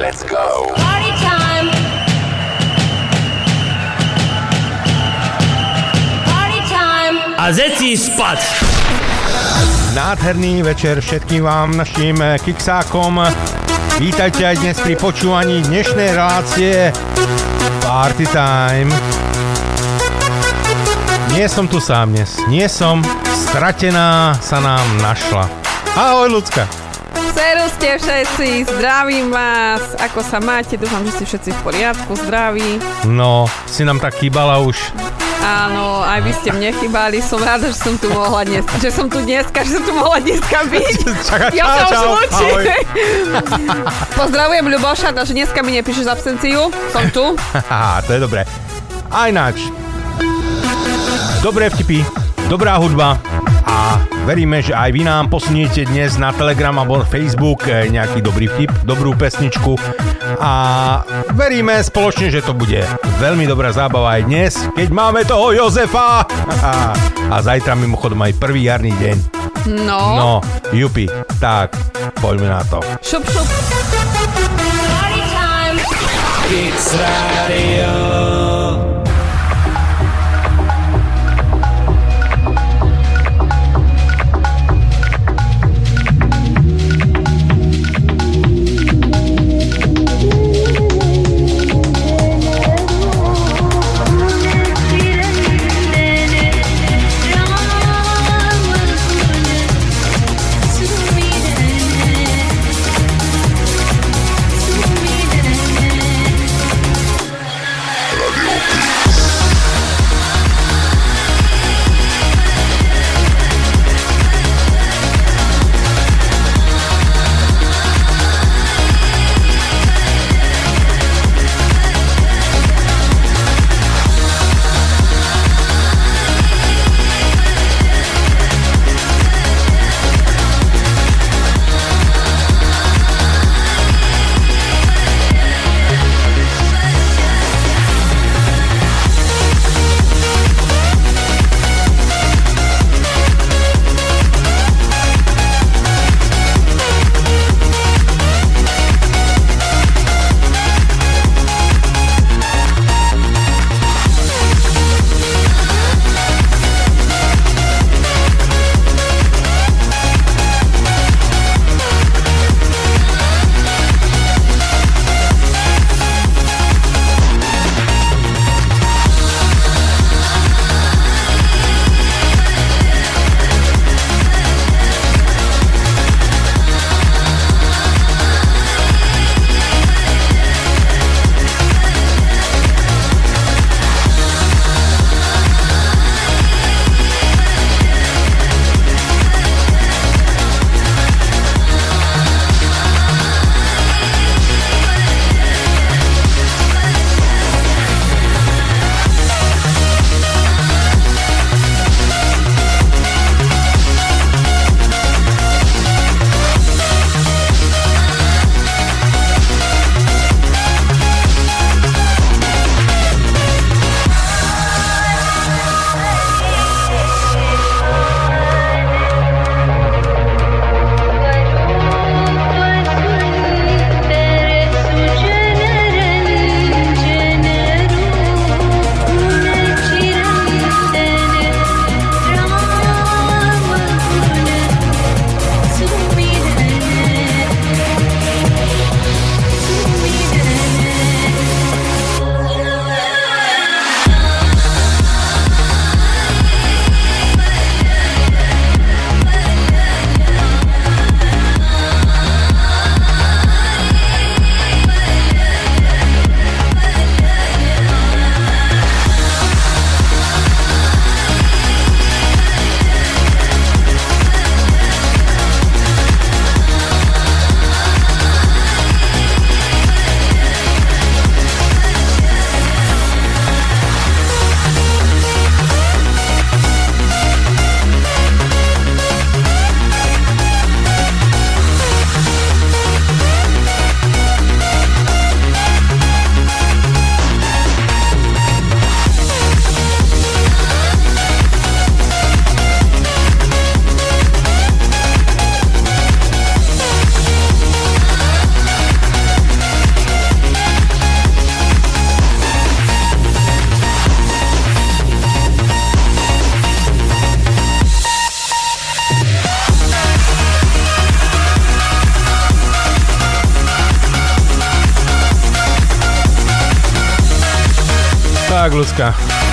Let's go. Party time! Party time! A zeci spať! Nádherný večer všetkým vám, našim kiksákom. Vítajte aj dnes pri počúvaní dnešnej relácie Party Time. Nie som tu sám dnes, nie som. Stratená sa nám našla. Ahoj, ľudská. Servus ste všetci, zdravím vás. Ako sa máte? Dúfam, že ste všetci v poriadku, zdraví. No, si nám tak chýbala už. Áno, aj vy ste mne chýbali. Som rada, že som tu mohla dnes, že som tu dneska, že som tu mohla dneska byť. Čaká, Ja čau, sa už lúčim. Pozdravujem Ľuboša, že dneska mi nepíšeš absenciu. Som tu. To je dobré. A ináč. Dobré vtipy, dobrá hudba a veríme, že aj vy nám posuniete dnes na Telegram alebo Facebook eh, nejaký dobrý vtip, dobrú pesničku a veríme spoločne, že to bude veľmi dobrá zábava aj dnes, keď máme toho Jozefa a, a zajtra mimochodom aj prvý jarný deň. No. No, jupi, tak poďme na to. Šup, šup. Time! Radio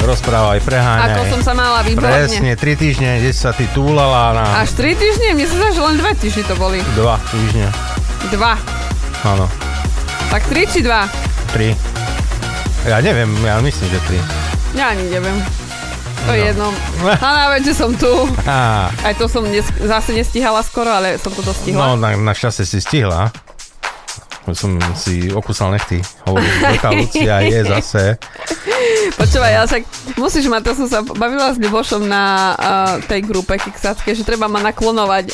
ľudská, rozprávaj, preháňaj. Ako som sa mala výborne. Presne, 3 týždne, kde sa ty túlala na Až 3 týždne? Mne sa zdá, že len 2 týždne to boli. 2 týždne. 2. Áno, Tak 3 či 2? 3. Ja neviem, ja myslím, že 3. Ja ani neviem. To je No. jedno. A na že som tu. Á, Aj to som dnes, zase nestihala skoro, ale som to no, dostihla. na, na šťastie si stihla. Som si okúsal nechty. Hovorím, veľká Lucia je zase. Počúvaj, ja však musíš mať, to som sa bavila s Ľubošom na uh, tej grupe Kiksacké, že treba ma naklonovať.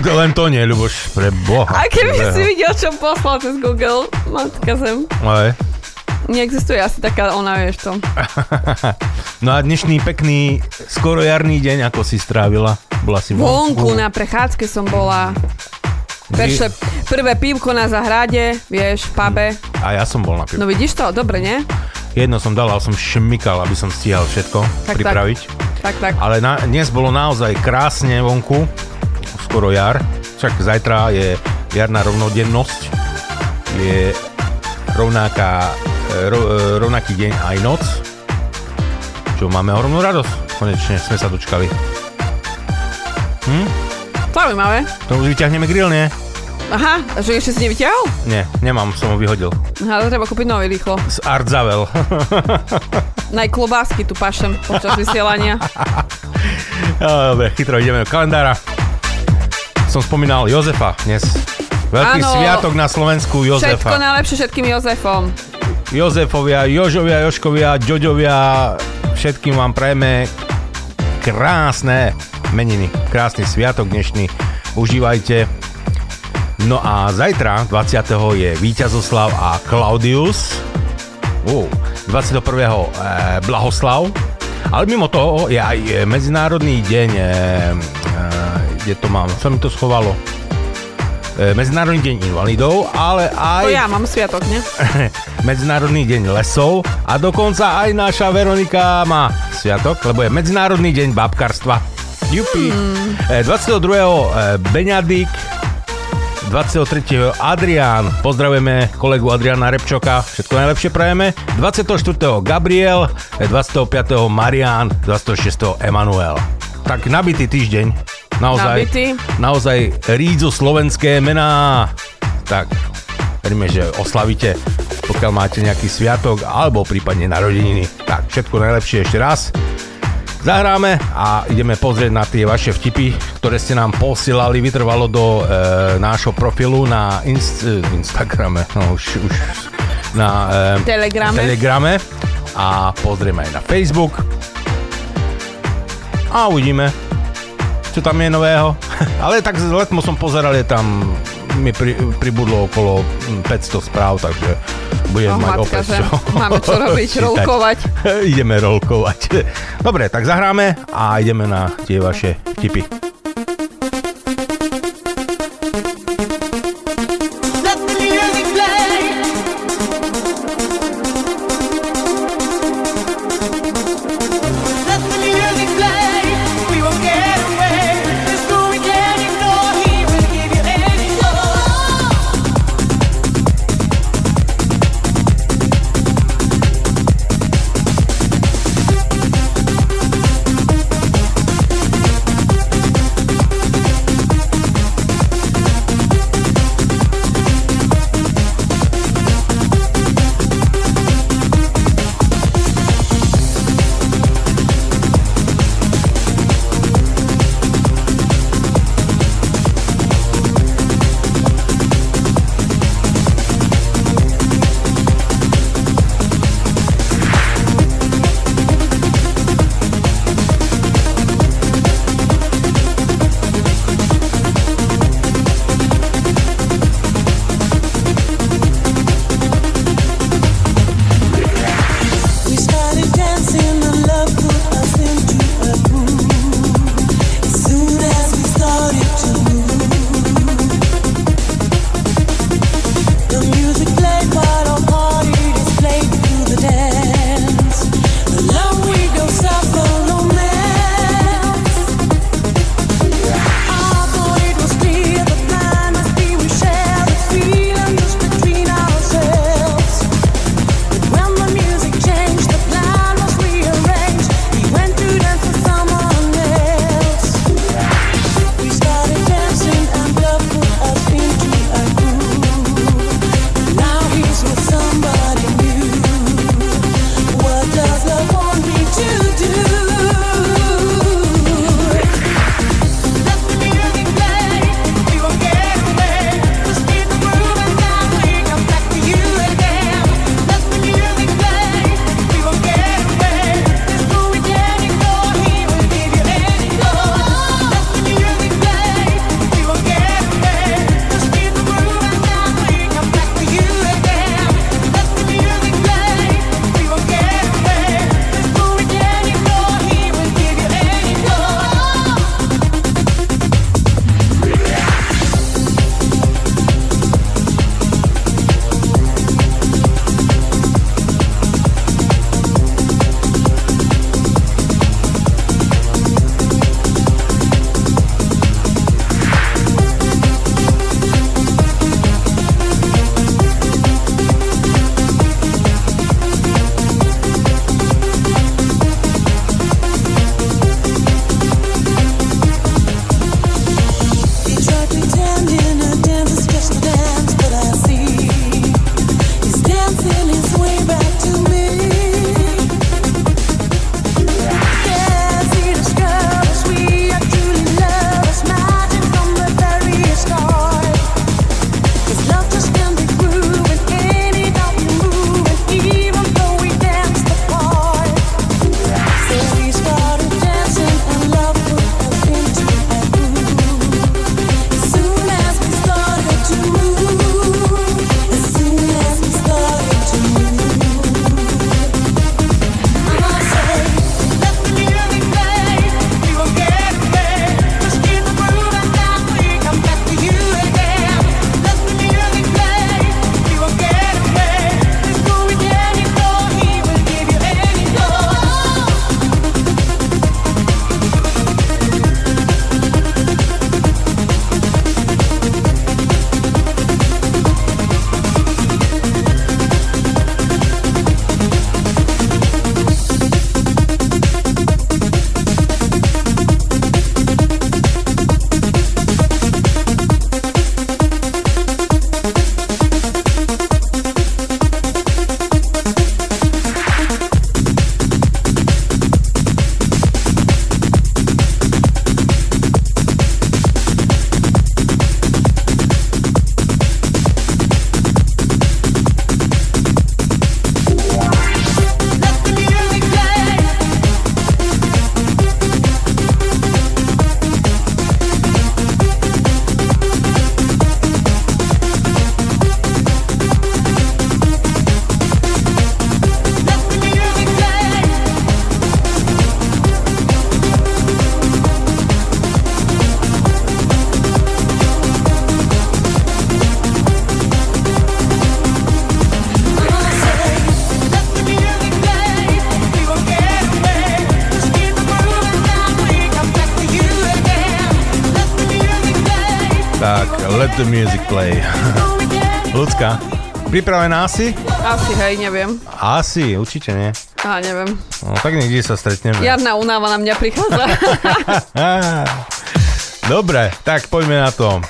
To len to nie, Ľuboš, pre Boha. A keby živého. si videl, čo poslal cez Google, matka zem. Ale, Neexistuje asi taká, ona vieš to. no a dnešný pekný, skoro jarný deň, ako si strávila? Bola si Vonku na prechádzke som bola. Perše, prvé pívko na zahrade, vieš, v pube. A ja som bol na piv. No vidíš to? Dobre, nie? Jedno som dal, ale som šmykal, aby som stíhal všetko Tak, pripraviť. Tak, tak. Ale na, dnes bolo naozaj krásne vonku, skoro jar. Však zajtra je jarná rovnodennosť. Je rovnaká, e, ro, e, rovnaký deň aj noc. Čo máme ohromnú radosť. Konečne sme sa dočkali. Zaujímavé. To už vyťahneme grill, nie? Aha, že ešte si nevyťahol? Nie, nemám, som ho vyhodil. Aha, to treba kúpiť nový rýchlo. Z Artzavel. Naj klobásky tu pašem počas vysielania. Dobre, chytro ideme do kalendára. Som spomínal Jozefa dnes. Veľký Áno. sviatok na Slovensku Všetko Jozefa. najlepšie všetkým Jozefom. Jozefovia, Jožovia, Joškovia, Ďoďovia, všetkým vám prajeme krásne meniny, krásny sviatok dnešný. Užívajte. No a zajtra, 20. je Víťazoslav a Klaudius. Uh, 21. E, Blahoslav. Ale mimo toho je aj e, Medzinárodný deň, e, e, kde to mám, sa mi to schovalo. E, Medzinárodný deň invalidov, ale aj... To ja mám sviatok, ne? Medzinárodný deň lesov a dokonca aj naša Veronika má sviatok, lebo je Medzinárodný deň babkarstva. Jupi. Hmm. Mm. 22. e, Beňadik, 23. Adrián, pozdravujeme kolegu Adriana Repčoka, všetko najlepšie prajeme. 24. Gabriel, e, 25. Marian, 26. Emanuel. Tak nabitý týždeň. Naozaj, Nabitý. naozaj rídzo slovenské mená. Tak, veríme, že oslavíte, pokiaľ máte nejaký sviatok alebo prípadne narodeniny. Tak, všetko najlepšie ešte raz. Zahráme a ideme pozrieť na tie vaše vtipy, ktoré ste nám posielali vytrvalo do e, nášho profilu na inst- e, Instagrame, no už, už na e, Telegrame. Telegrame a pozrieme aj na Facebook a uvidíme, čo tam je nového. Ale tak letmo som pozeral, je tam mi pri, pribudlo okolo mm, 500 správ, takže budem Oh, mať matka, opäť čo Máme čo robiť, rolkovať. ideme rolkovať. Dobre, tak zahráme a ideme na tie vaše tipy. The music play. Ľudská, pripravená asi? Asi, hej, neviem. Asi, určite nie. Á, neviem. No tak niekde sa stretneme. Jarná unáva na mňa prichádza. Dobre, tak poďme na to.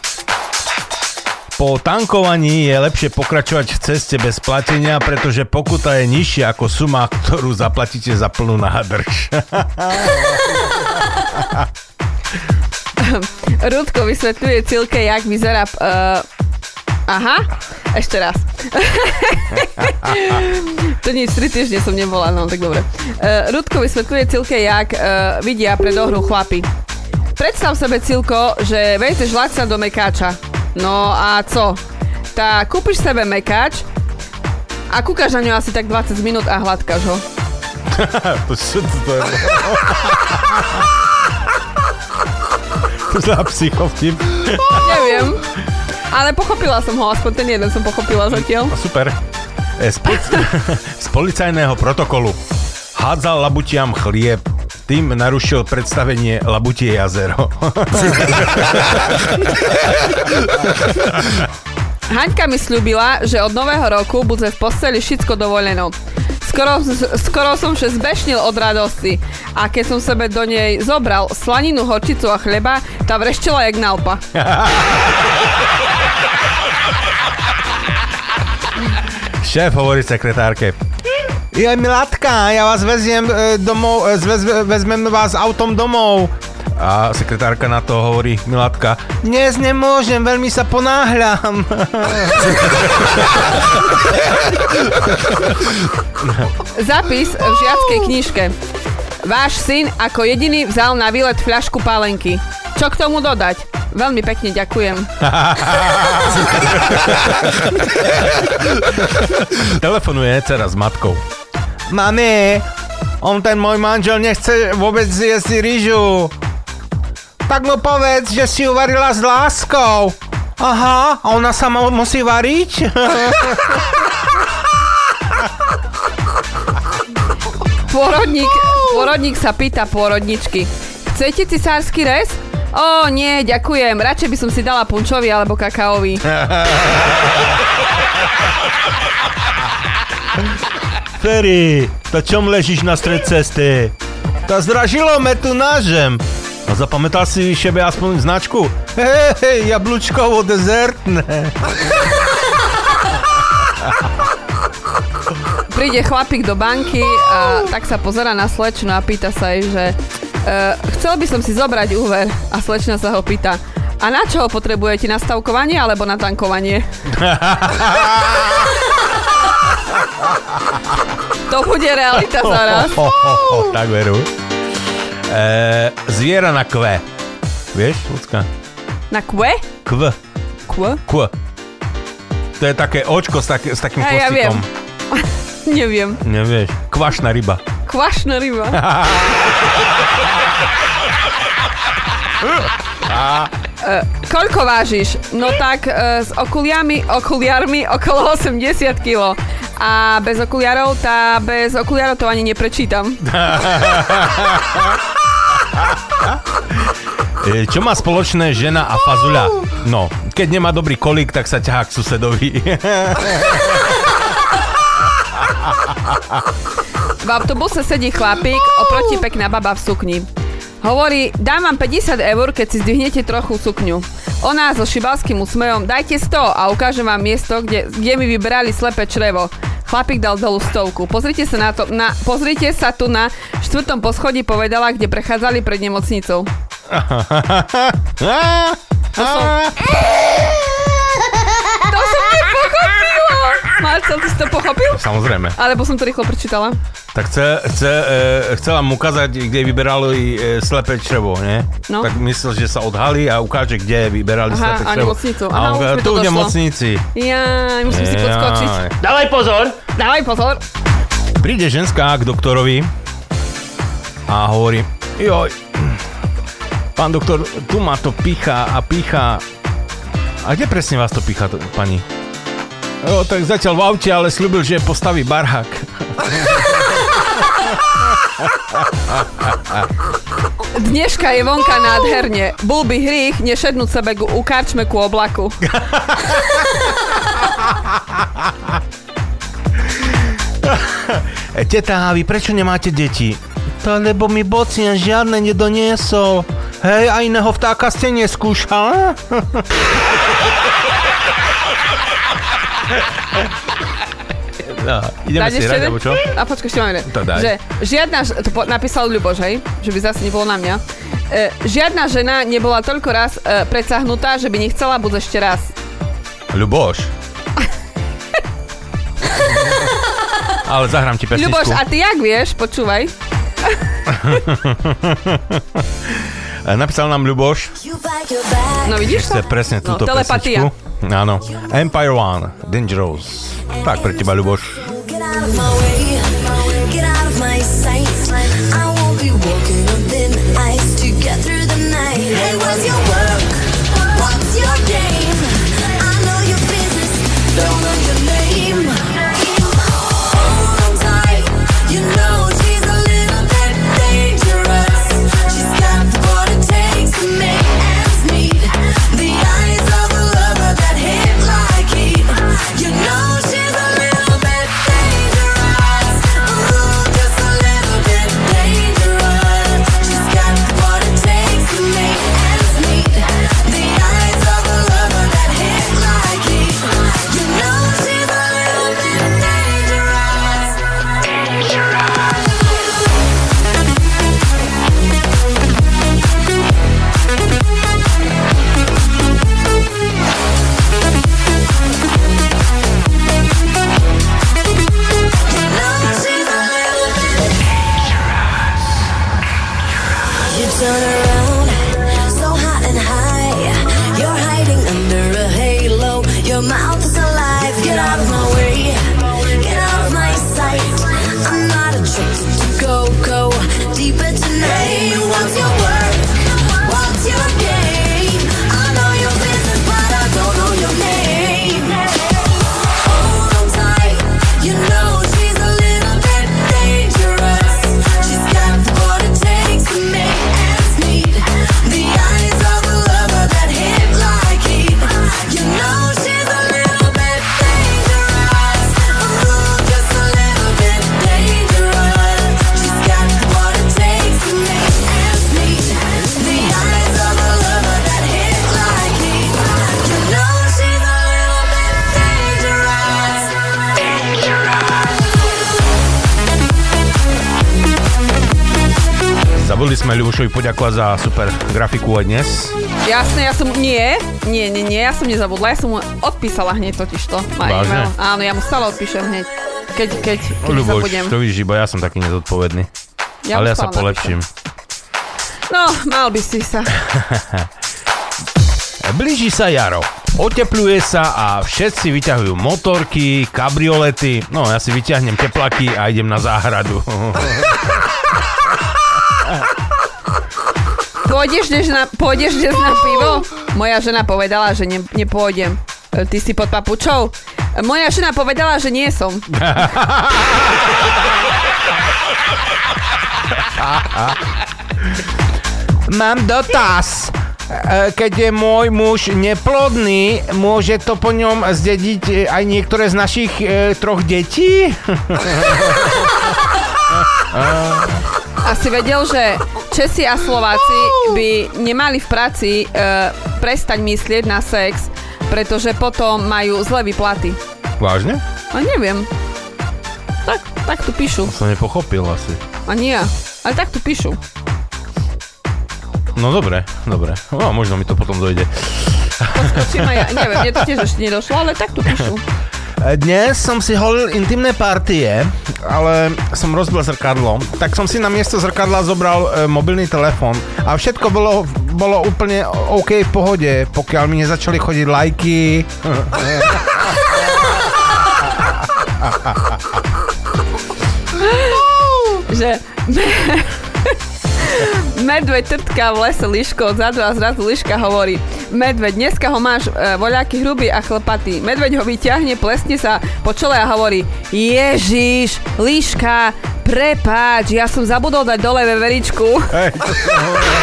Po tankovaní je lepšie pokračovať v ceste bez platenia, pretože pokuta je nižšia ako suma, ktorú zaplatíte za plnú nádrž. Rudko vysvetľuje Cilke, jak vyzerá... Uh, aha, ešte raz. to nič, 3 týždne som nebola, no tak dobre. Uh, Rudko vysvetľuje Cilke, jak uh, vidia pred ohru chlapi. Predstav sebe, Cilko, že vejdeš lacna do mekáča. No a co? Tá kúpiš sebe mekáč a kúkaš na ňu asi tak 20 minút a hladkáš ho. to, to, to je? za psychovtip. Neviem. Ale pochopila som ho, aspoň ten jeden som pochopila zatiaľ. Super. E, Z, polic- z policajného protokolu. Hádzal labutiam chlieb. Tým narušil predstavenie Labutie jazero. Haňka mi slúbila, že od nového roku bude v posteli všetko dovoleno. Skoro, skoro som še zbešnil od radosti a keď som sebe do nej zobral slaninu, horčicu a chleba, tá vreštela jak nalpa. Šéf hovorí sekretárke. Je Milatka, ja vás veziem e, domov, e, vezmem vás autom domov. A sekretárka na to hovorí Milatka. Dnes nemôžem, veľmi sa ponáhľam. Zapis v žiackej knižke. Váš syn ako jediný vzal na výlet fľašku pálenky. Čo k tomu dodať? Veľmi pekne ďakujem. Telefonuje dcera s matkou. Mami, on ten môj manžel nechce vôbec jesť rýžu. Tak mu povedz, že si ju varila s láskou. Aha, a ona sa mu- musí variť? Pôrodník, pôrodník sa pýta pôrodničky. Chcete cisársky rez? Ó, nie, ďakujem. Radšej by som si dala punčový alebo kakaový. Ferry, to čom ležíš na stred cesty? To zdražilo me tu nážem. A zapamätal si šebe aspoň značku? Hej, jablúčkovo dezertné. Príde chlapík do banky a tak sa pozera na slečnu a pýta sa jej, že uh, chcel by som si zobrať úver. A slečna sa ho pýta, a na čo ho potrebujete? Na stavkovanie alebo na tankovanie? to bude realita zaraz. Ho, ho, ho, tak veru. E, zviera na kve. Vieš, ľudská? Na kve? Kv. Kve? Kv. To je také očko s, tak, s takým Hej, ja chvostikom. Neviem. Nevieš. Kvašná ryba. Kvašná ryba. E, koľko vážiš? No tak e, s okuliami, okuliarmi okolo 80 kg. A bez okuliarov, tá bez okuliarov to ani neprečítam. E, čo má spoločné žena a fazuľa? No, keď nemá dobrý kolík, tak sa ťahá k susedovi. V autobuse sedí chlapík, oproti pekná baba v sukni. Hovorí, dám vám 50 eur, keď si zdvihnete trochu sukňu. Ona so šibalským úsmevom, dajte 100 a ukážem vám miesto, kde, kde mi vyberali slepé črevo. Chlapík dal dolu stovku. Pozrite sa, na to, na, pozrite sa tu na štvrtom poschodí povedala, kde prechádzali pred nemocnicou. To. Marcel, ty si to pochopil? Samozrejme. Alebo som to rýchlo prečítala. Tak chce, chce, e, chcela mu ukázať, kde vyberali e, slepé črevo, nie? No. Tak myslel, že sa odhalí a ukáže, kde vyberali Aha, slepé a črevo. nemocnicu. A Aha, mi to tu v nemocnici. Ja, musím si podskočiť. Dávaj pozor! Dávaj pozor. Príde ženská k doktorovi a hovorí, joj, pán doktor, tu ma to pichá a pichá. A kde presne vás to pichá, to, pani? Jo, tak zatiaľ v aute, ale slúbil, že postaví barhák. Dneška je vonka nádherne. Bol by hrych nešednúť sebe u karčme ku oblaku. E, Teta, a vy prečo nemáte deti? To lebo mi bocian žiadne nedoniesol. Hej, a iného vtáka ste neskúšal? No, ideme Dáš si hrať, alebo čo? A počkaj, ešte máme jeden. To daj. Že žiadna, to po, napísal Ľuboš, hej? Že by zase nebolo na mňa. E, žiadna žena nebola toľko raz e, predsahnutá, že by nechcela buď ešte raz. Ľuboš. Ale zahrám ti pesničku. Ľuboš, a ty jak vieš? Počúvaj. Napísal nám Ľuboš, No vidíš chce to? presne No, túto telepatia. pesničku. Áno. Empire One, Dangerous. Tak pre teba, Ľuboš. Get out of my way, get out of my sight. Ľubošovi poďakovať za super grafiku aj dnes. Jasné, ja som... Nie, nie, nie, nie, ja som nezabudla. Ja som mu odpísala hneď totiž to. Na Vážne? e-mail. Áno, ja mu stále odpíšem hneď. Keď, keď, keď Ľuboš, zabudnem. to vidíš, iba ja som taký nezodpovedný. Ja Ale ja sa stále polepším. No, mal by si sa. Blíži sa jaro. Otepluje sa a všetci vyťahujú motorky, kabriolety. No, ja si vyťahnem teplaky a idem na záhradu. Pôjdeš dnes na, pôjdeš dnes na pivo? Moja žena povedala, že ne, nepôjdem. E, Ty si pod papučou? E, Moja žena povedala, že nie som. Mám dotaz. E, Keď je môj muž neplodný, môže to po ňom zdediť aj niektoré z našich e, troch detí? A si vedel, že Česi a Slováci by nemali v práci e, prestať myslieť na sex, pretože potom majú zlé výplaty. Vážne? A neviem. Tak, tak tu píšu. Som nepochopil asi. A nie. Ale tak tu píšu. No dobre, dobre. No, možno mi to potom dojde. Skočím a ja, neviem, mne to tiež ešte nedošlo, ale tak tu píšu. Dnes som si holil intimné partie, ale som rozbil zrkadlo. Tak som si na miesto zrkadla zobral e, mobilný telefón a všetko bolo, bolo úplne OK v pohode, pokiaľ mi nezačali chodiť lajky. že medveď trtká v lese liško odzadu a zrazu liška hovorí Medveď, dneska ho máš e, voľaký hrubý a chlpatý. Medveď ho vyťahne, plesne sa po čele a hovorí Ježiš, liška, Prepáč, ja som zabudol dať dole veveričku. Hej, to som hovoril.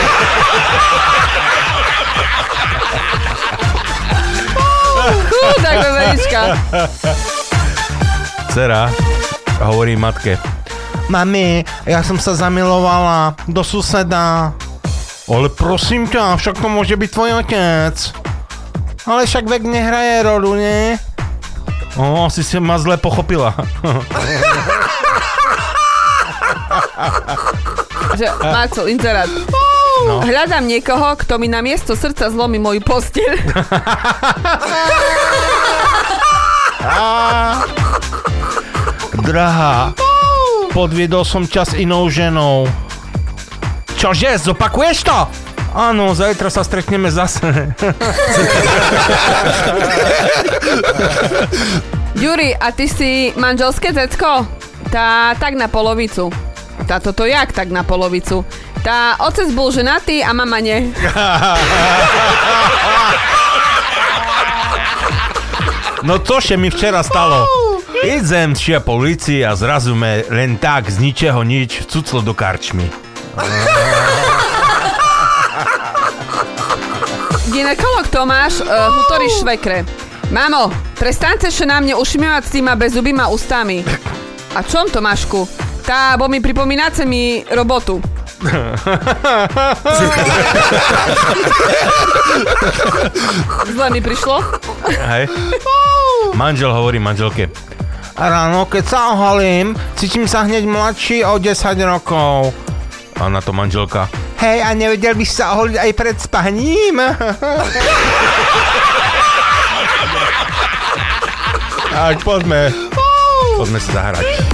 Chudák veverička. Dcera hovorí matke. Mami, ja som sa zamilovala do suseda. Ale prosím ťa, však to môže byť tvoj otec. Ale však vek nehraje rolu, nie? O, asi si ma zle pochopila. Že, Marcel, inzerát. No. Hľadám niekoho, kto mi na miesto srdca zlomí moju posteľ. Drahá, podviedol som ťa s inou ženou. Čože, zopakuješ to? Áno, zajtra sa stretneme zase. Juri, a ty si manželské decko? Tá tak na polovicu. Tá toto jak tak na polovicu? Tá otec bol ženatý a mama nie. No to sa mi včera stalo. Idem šia po ulici a zrazu me len tak z ničeho nič cuclo do karčmy. Ginekolog Tomáš uh, hutorí švekre. Mamo, prestaňte sa na mne ušmievať s týma bezubýma ústami. A čom, Tomášku? Tá, bo mi pripomínace mi robotu. Zle mi prišlo. Hej. Manžel hovorí manželke. Ráno, keď sa oholím, cítim sa hneď mladší o 10 rokov. A na to manželka. Hej, a nevedel by sa oholiť aj pred spaním? tak, poďme. Poďme sa zahrať.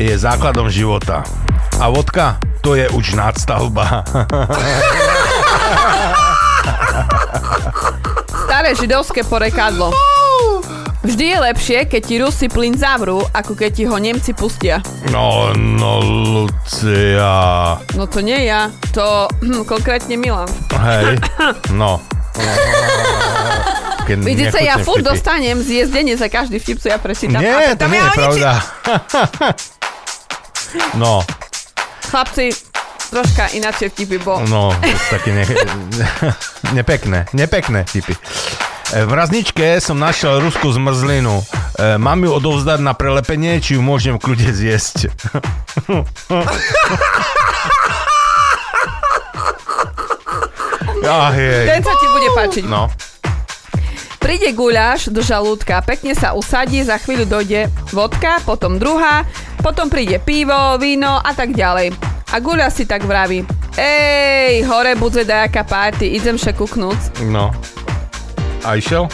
Je základom života. A vodka, to je už nadstavba. Staré židovské porekadlo. Vždy je lepšie, keď ti Rusi plyn zavrú, ako keď ti ho Nemci pustia. No, no, Lucia. No to nie ja, to hm, konkrétne Milan. Hej, no. také Vidíte, ja furt vtipy. dostanem zjesť denne za každý vtip, co ja prečítam. Nie, to nie je pravda. No, Chlapci, troška ináčie vtipy, bo... no, také ne, nepekné, nepekné vtipy. E, V mrazničke som našiel ruskú zmrzlinu. E, Mám ju odovzdať na prelepenie, či ju môžem v kľude zjesť? Ach, jej. Ten sa ti bude páčiť. No, Príde guľáš do žalúdka, pekne sa usadí, za chvíľu dojde vodka, potom druhá, potom príde pivo, víno a tak ďalej. A guľáš si tak vraví, ej, hore bude dajaká party, idem še kuknúť. no. A išiel?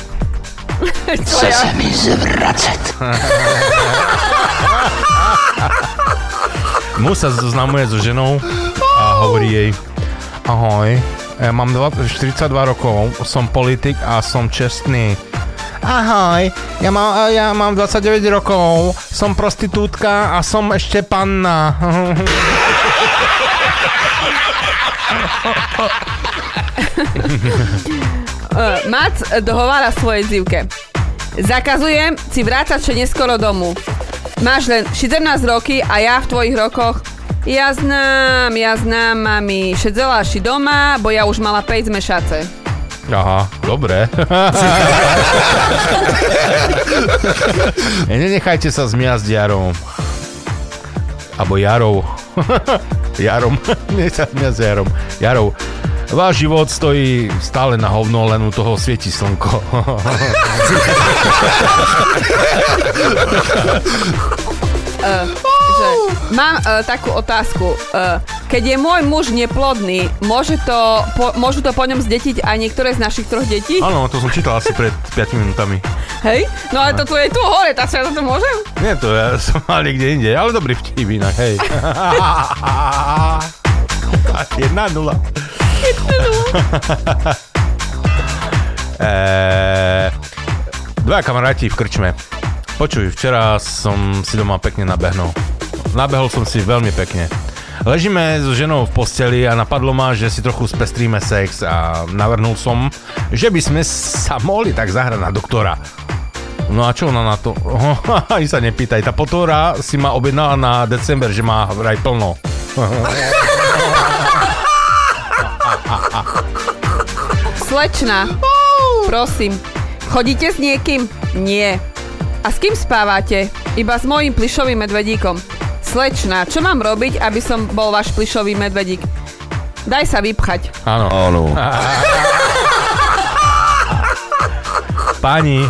Chce sa mi zvracať. Muž sa zoznamuje so ženou a hovorí jej Ahoj, ja mám dva- 42 rokov, som politik a som čestný. Ahoj, ja mám, ja mám 29 rokov, som prostitútka a som ešte panna. Mac dohovára svojej dzivke. Zakazujem si vrácať še neskoro domu. Máš len 17 roky a ja v tvojich rokoch ja znám, ja znám, mami, šedzela si doma, bo ja už mala 5 mešace. Aha, dobre. Nenechajte sa zmiasť Jarom. Abo Jarou. Jarom. Nie sa zmiasť Jarom. Jarou. Váš život stojí stále na hovno, len u toho svieti slnko. Že mám uh, takú otázku. Uh, keď je môj muž neplodný, môže to, po, môžu to po ňom zdetiť aj niektoré z našich troch detí? Áno, to som čítal asi pred 5 minútami. Hej? No ale to tu je tu hore, tak sa ja to môžem? Nie, to ja som mal niekde inde, ale dobrý vtip inak, hej. Jedna nula. Eee, Dva kamaráti v krčme. Počuj, včera som si doma pekne nabehnul. Nabehol som si veľmi pekne. Ležíme so ženou v posteli a napadlo ma, že si trochu spestríme sex a navrhnul som, že by sme sa mohli tak zahrať na doktora. No a čo ona na to? Ani sa nepýtaj. Tá potóra si ma objednala na december, že má vraj plno. Slečna, prosím, chodíte s niekým? Nie. A s kým spávate? Iba s mojím plišovým medvedíkom. Slečna, čo mám robiť, aby som bol váš plišový medvedík? Daj sa vypchať. Áno. Áno. Páni,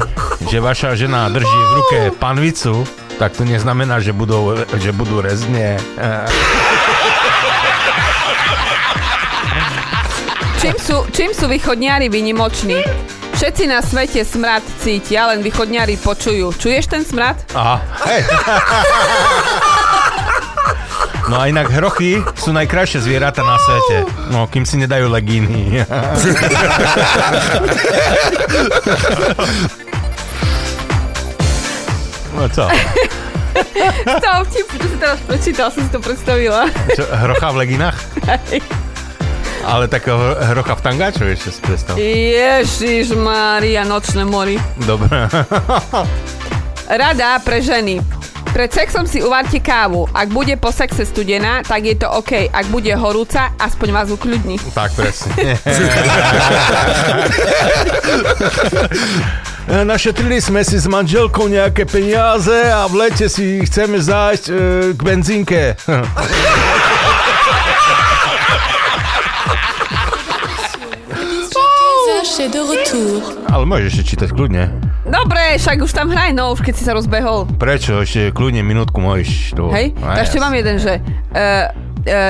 že vaša žena drží v ruke panvicu, tak to neznamená, že budú, že budú rezne. Čím sú, čím sú východniari vynimoční? Všetci na svete smrad cítia, len východniari počujú. Čuješ ten smrad? Aha, hej. No a inak hrochy sú najkrajšie zvieratá na svete. No, kým si nedajú legíny. No čo? To vtip, čo si teraz prečítal, som si to predstavila. čo hrocha v legínach? Ale takého hrocha v tangáču ešte si predstav. Ježiš Mária, nočné mori. Dobre. Rada pre ženy. Pred sexom si uvarte kávu. Ak bude po sexe studená, tak je to OK. Ak bude horúca, aspoň vás ukľudní. Tak presne. Našetrili sme si s manželkou nejaké peniaze a v lete si chceme zájsť e, k benzínke. est de retour. Ale môžeš ešte čítať kľudne. Dobre, však už tam hraj, no už keď si sa rozbehol. Prečo? Ešte kľudne minútku môžeš. To... Hej? No, A ešte mám jeden, že... Uh,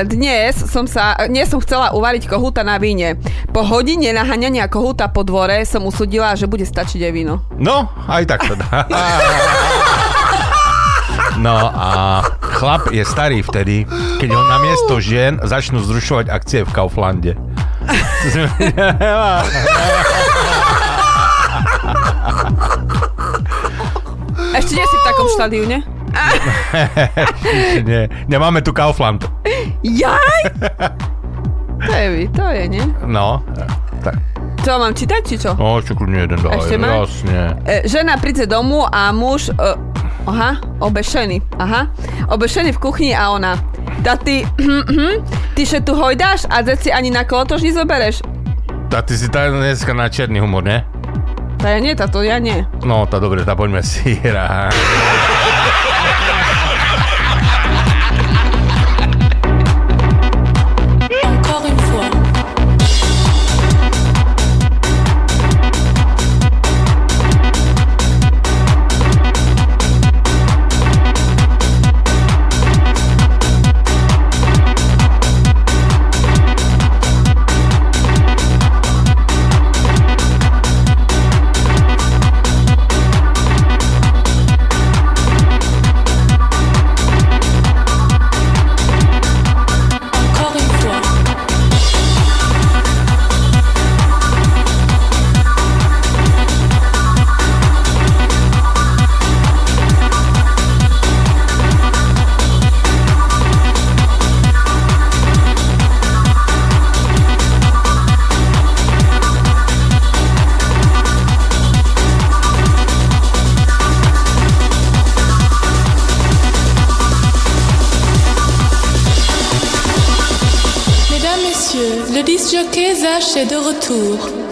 dnes som sa, dnes som chcela uvariť kohúta na víne. Po hodine naháňania kohúta po dvore som usudila, že bude stačiť aj víno. No, aj tak to dá. No a chlap je starý vtedy, keď ho na miesto žien začnú zrušovať akcie v Kauflande. Ešte nie si v takom štádiu, ne? Nie, nemáme tu Kaufland. Jaj! To je, vy, to je, nie? No, tak. Čo mám čítať, či čo? No, čo kľudne jeden daj. Ešte má? Jasne. E, žena príde domu a muž... E, aha, obešený. Aha. Obešený v kuchyni a ona... Tá ty... ty še tu hojdáš a deci ani na kolotož nezobereš. Tá ty si tá dneska na černý humor, ne? Tá ja nie, táto ja nie. No, tá dobre, tá poďme si hrať. Zach est de retour.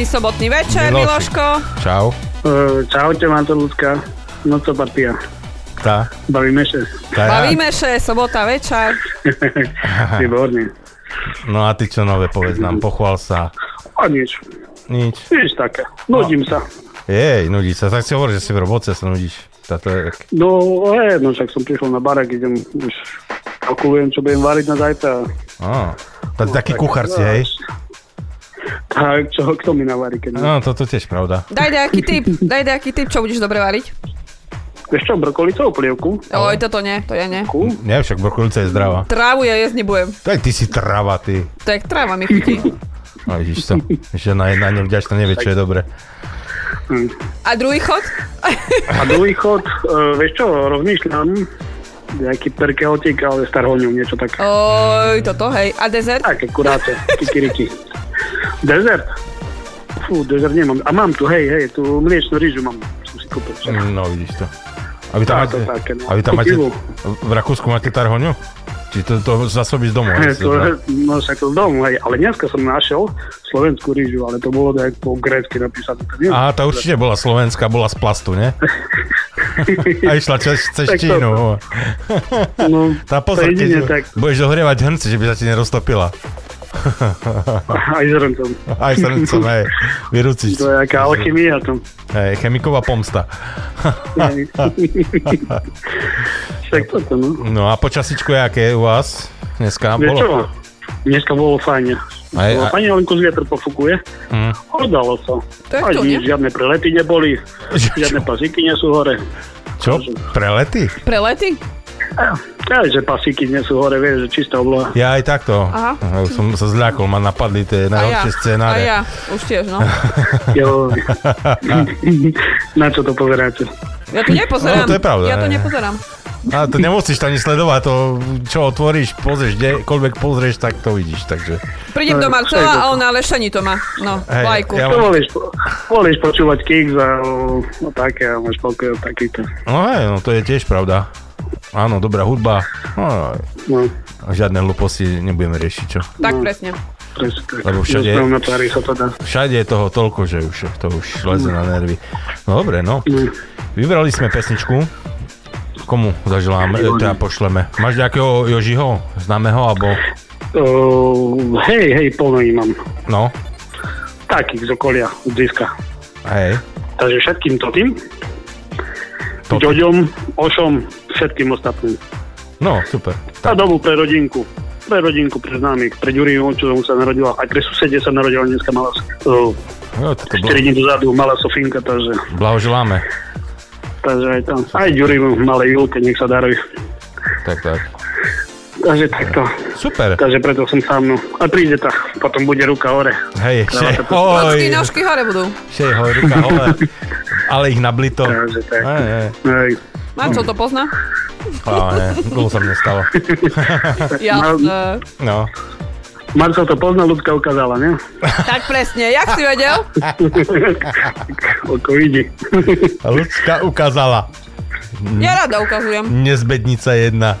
Krásny sobotný večer, Miloši. Miloško. čau. Uh, čaute, mám to ľudská. No co partia. Tá, Bavíme sa. tá ja. Bavíme sa, sobota večer. Výborne. No a ty čo nové, povedz nám, pochvál sa. A nič. Nič. Nič také. Nudím sa. Jej, nudí sa. Tak si hovor, že si v robote sa nudíš. Táto je... No, je, no však som prišiel na barak, idem už kalkulujem, čo budem variť na zajtra. Á, tak, taký kuchár si, hej? Tak, čo, kto mi navarí, keď No, to, to tiež pravda. Daj nejaký tip, daj nejaký tip, čo budeš dobre variť. Vieš čo, brokolicovú polievku? Oj, toto nie, to ja nie. Nie, však brokolica je zdravá. Trávu ja jesť nebudem. Tak ty si tráva, ty. Tak tráva mi chutí. No vidíš to. Žena jedna nevďačná nevie, čo je dobre. A druhý chod? A druhý chod, uh, vieš čo, rozmýšľam, nejaký perkeotik, ale starhoňu, niečo také. Oj, toto, hej. A dezert? Také kuráce, kikiriki. Dezert? Fú, dezert nemám. A mám tu, hej, hej, tu mliečnú rýžu mám. Som si kúpil. včera. No, vidíš to. A vy tam máte, také, no. a vy tam máte, v Rakúsku máte tarhoňu? Či to, to zasobíš domov? To, zobral? no však to z domu, hej, ale dneska som našiel slovenskú rýžu, ale to bolo tak po grécky napísané. Aha, tá určite bola slovenská, bola z plastu, ne? A išla cez, cez Čínu. No, Tá pozor, keď tak. budeš dohrievať hrnce, že by sa ti neroztopila. Aj s hrncom. Aj s hrncom, hej. Vyrúciš. To je aká alchymia tam. Hej, chemiková pomsta. Však toto, no. No a počasičko je aké u vás? Dneska Vieš čo? bolo? Dneska bolo fajne. Aj- Bolo a- fajne, len kus vietor pofukuje. Mm. Oddalo sa. To Aj nič, nie? žiadne prelety neboli, žiadne pasíky nie sú hore. Čo? Prelety? Prelety? Ja, že pasíky nie sú hore, vieš, že čistá obloha. Ja aj takto. Aha. Som sa zľakol, ma napadli tie A ja. najhoršie A scenáre. ja. Už tiež, no. Jo. Na čo to pozeráte? Ja to nepozerám. No, to je pravda, Ja to nepozerám. A to nemusíš to ani sledovať, to čo otvoríš, pozrieš, kdekoľvek pozrieš, tak to vidíš, takže... Prídem do Marcela a on na lešení to má. No, Hej, lajku. ja mám- volíš, volíš počúvať Kicks a o, o také a máš pokoj od takýchto. No hej, no to je tiež pravda. Áno, dobrá hudba. No, No, žiadne hlúposti nebudeme riešiť, čo? Tak presne. presne tak. Lebo všade- dá. Všade je toho toľko, že už to už leze na nervy. No dobre, no. Mm. Vybrali sme pesničku. Komu zaželáme, e, teda pošleme. Máš nejakého Jožiho, známeho, alebo... Uh, hej, hej, plno ich mám. No, Takých z okolia, z blízka. hej. Takže všetkým to tým. To- Ďoďom, Ošom, všetkým ostatným. No, super. A domu pre rodinku. Pre rodinku, pre známych, pre Ďuriu, čo sa narodila. Aj pre susedie sa narodila dneska malá, uh, Jo, toto 4 bla- dní dozadu, malá Sofinka, takže, blahoželáme. takže aj tam. Aj Ďuriu, malé Julke, nech sa darujú. Tak, tak. Takže takto. Super. Takže preto som sám, no. A príde tá, potom bude ruka hore. Hej, šej, to- Nožky, hore budú. šej, hoj, ruka hole. Ale ich nablito. Takže tak. Hej. Hej. Marcel to pozná? Á, ne, dlho sa mne stalo. Jasné. No. Marcel to pozná, ľudská ukázala, ne? Tak presne, jak si vedel? Oko vidí. Ľudská ukázala. Ja rada ukazujem. Nezbednica jedna.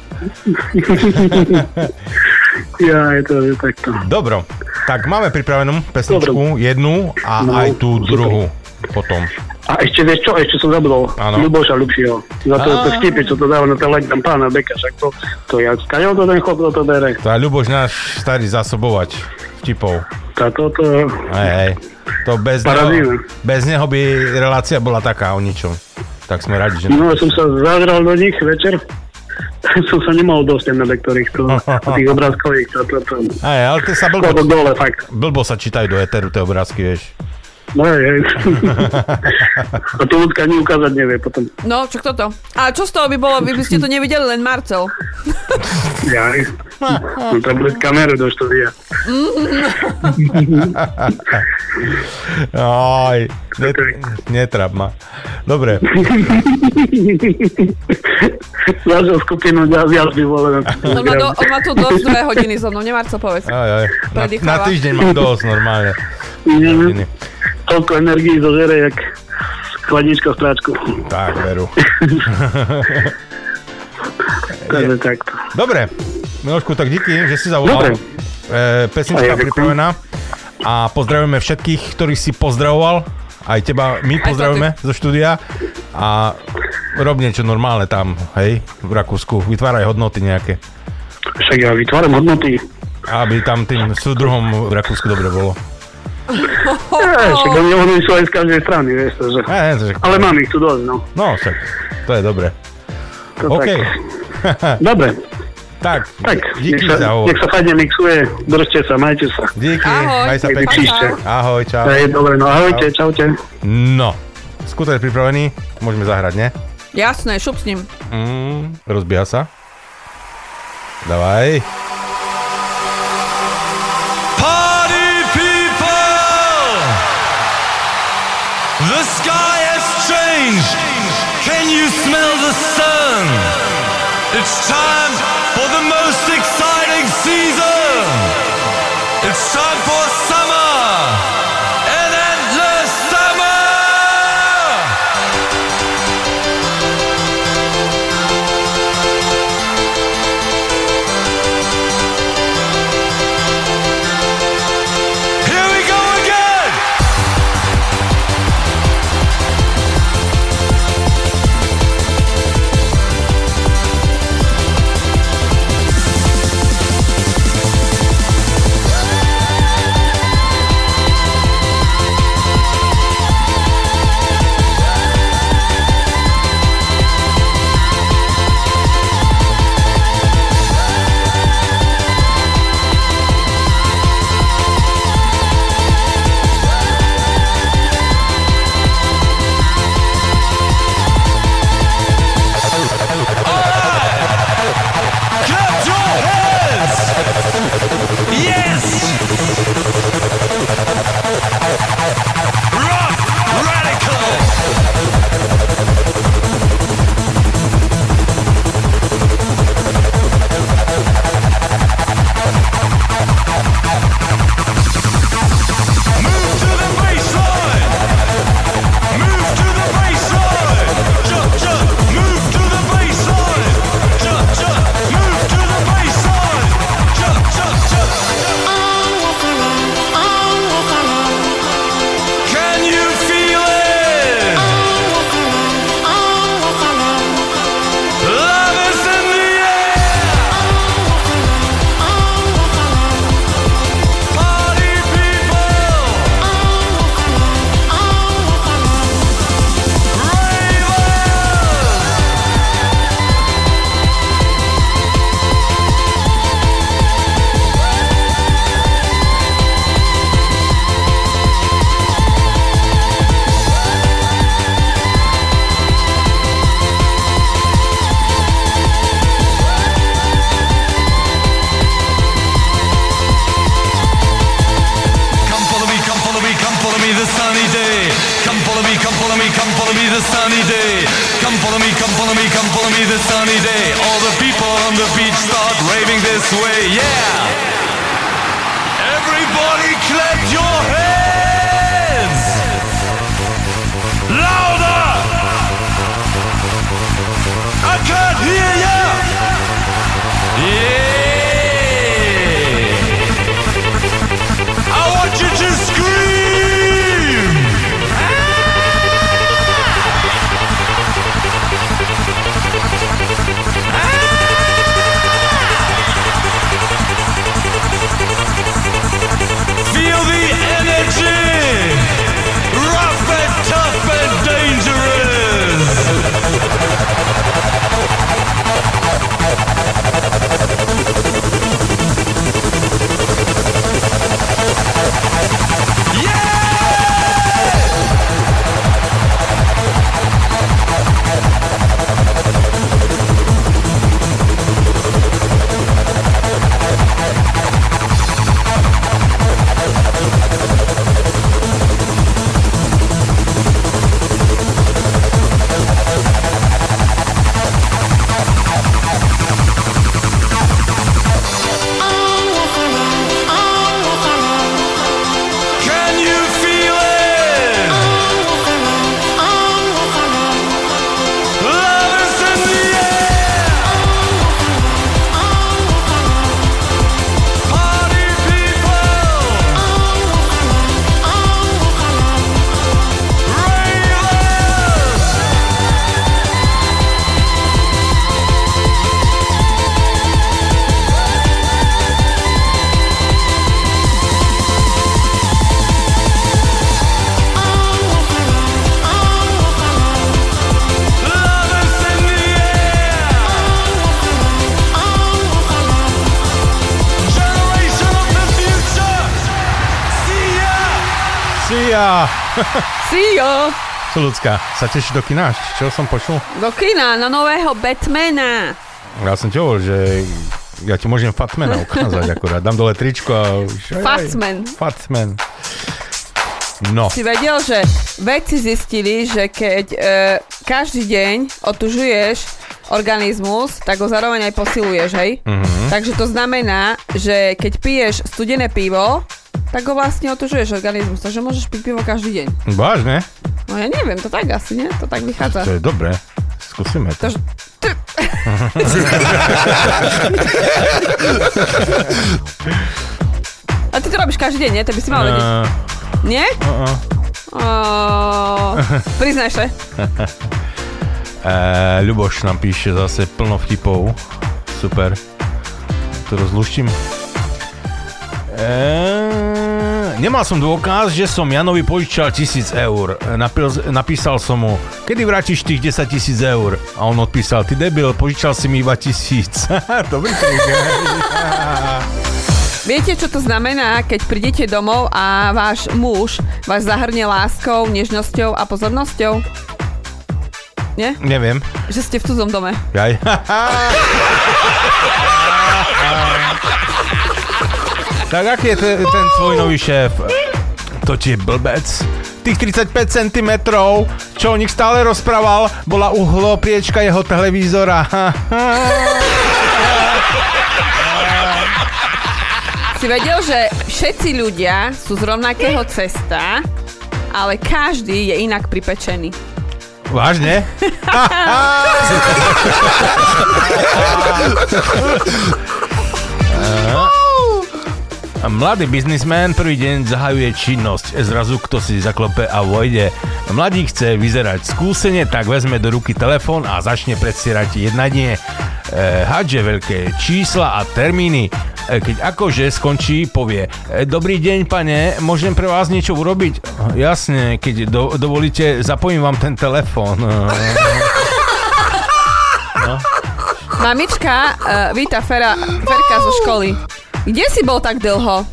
Ja, je to je takto. Dobro, tak máme pripravenú pesničku, jednu a No, aj tú super. druhú potom. A ešte vieš čo, ešte som zabudol. Áno. Ľuboša Ľubšieho. Za to, to vtipy, čo to dáva na telegram pána Beka, však to, to ja skáďal to ten chlop, to bere. To je Ľuboš náš starý zásobovač vtipov. Tá toto, Hej, hej. To bez Parazína. neho, bez neho by relácia bola taká o ničom. Tak sme radi, že... no som sa zazral do nich večer. som sa nemohol dostať na lektorých, to, tých obrázkových, to, to, to. Hej, ale to sa blbo, dole, fakt. blbo sa čítajú do eteru tie obrázky, vieš. No hej, hej. A to ľudská ani ukázať nevie potom. No, čo toto? A čo z toho by bolo, vy by ste to nevideli, len Marcel. Ja, no to bude kameru do štúdia. Aj, net, netrap ma. Dobre, Zažil skupinu viac by bolo na On má, do, on má tu dosť dve hodiny so mnou, nemá co povedz. aj, aj. Na, na týždeň mám dosť normálne. Mhm. Toľko energii zožere, jak chladnička v stráčku. Tak, veru. Takže takto. Dobre, Milošku, tak díky, že si zavolal. Dobre. E, pesnička pripravená. A pozdravujeme všetkých, ktorých si pozdravoval. Aj teba my pozdravujeme zo štúdia. A rob niečo normálne tam, hej, v Rakúsku. Vytváraj hodnoty nejaké. Však ja vytváram hodnoty. Aby tam tým súdruhom v Rakúsku dobre bolo. Ja, však oni, oni sú aj z každej strany, vieš, takže. E, že... Ale mám ich tu dosť, no. No, však, to je dobre. To OK. tak. Dobre, tak, tak, nech díky sa, za hovor. nech sa fajne mixuje, držte sa, majte sa. Díky, Ahoj. maj sa pekne. Ahoj, čau. To je dobre, no ahojte, čaute. No, skúter pripravený, môžeme zahrať, ne? Jasné, šup s ním. Mm, rozbíja sa. Davaj. Changed. Can you smell the sun? It's time for the most exciting See you! Čo ľudská? Sa teší do kina? Čo som počul? Do kina, na nového Batmana. Ja som ti hovoril, že ja ti môžem Fatmana ukázať akurát. Dám dole tričko a už... Fatsman. Fatman. No. Si vedel, že vedci zistili, že keď e, každý deň otužuješ organizmus, tak ho zároveň aj posiluješ, hej? Mhm. Takže to znamená, že keď piješ studené pivo, tak ho vlastne otužuješ organizmus, takže môžeš piť pivo každý deň. Vážne? No ja neviem, to tak asi, nie? To tak vychádza. To je dobré. Skúsime to. To, a ty to robíš každý deň, nie? To by si mal vedieť. Uh, Nie? uh, Oh, priznaj sa. uh, Ľuboš nám píše zase plno vtipov. Super. To rozluštím. Uh, nemal som dôkaz, že som Janovi požičal tisíc eur. Napil, napísal som mu, kedy vrátiš tých 10 tisíc eur? A on odpísal, ty debil, požičal si mi iba tisíc. Dobrý. Viete, čo to znamená, keď prídete domov a váš muž vás zahrnie láskou, nežnosťou a pozornosťou? Nie? Neviem. Že ste v cudzom dome. Jaj. tak aký je ten, ten tvoj nový šéf? To ti je blbec. Tých 35 cm, čo o nich stále rozprával, bola uhlopriečka jeho televízora. Si vedel, že všetci ľudia sú z rovnakého cesta, ale každý je inak pripečený. Vážne? A Mladý biznismen prvý deň zahajuje činnosť. Zrazu kto si zaklope a vojde. Mladík chce vyzerať skúsene, tak vezme do ruky telefón a začne predstierať jednanie. E, hadže veľké čísla a termíny. E, keď akože skončí, povie e, Dobrý deň, pane, môžem pre vás niečo urobiť? Jasne, keď do, dovolíte, zapojím vám ten telefón. No. Mamička uh, víta Fera, Ferka zo školy. Kde si bol tak dlho?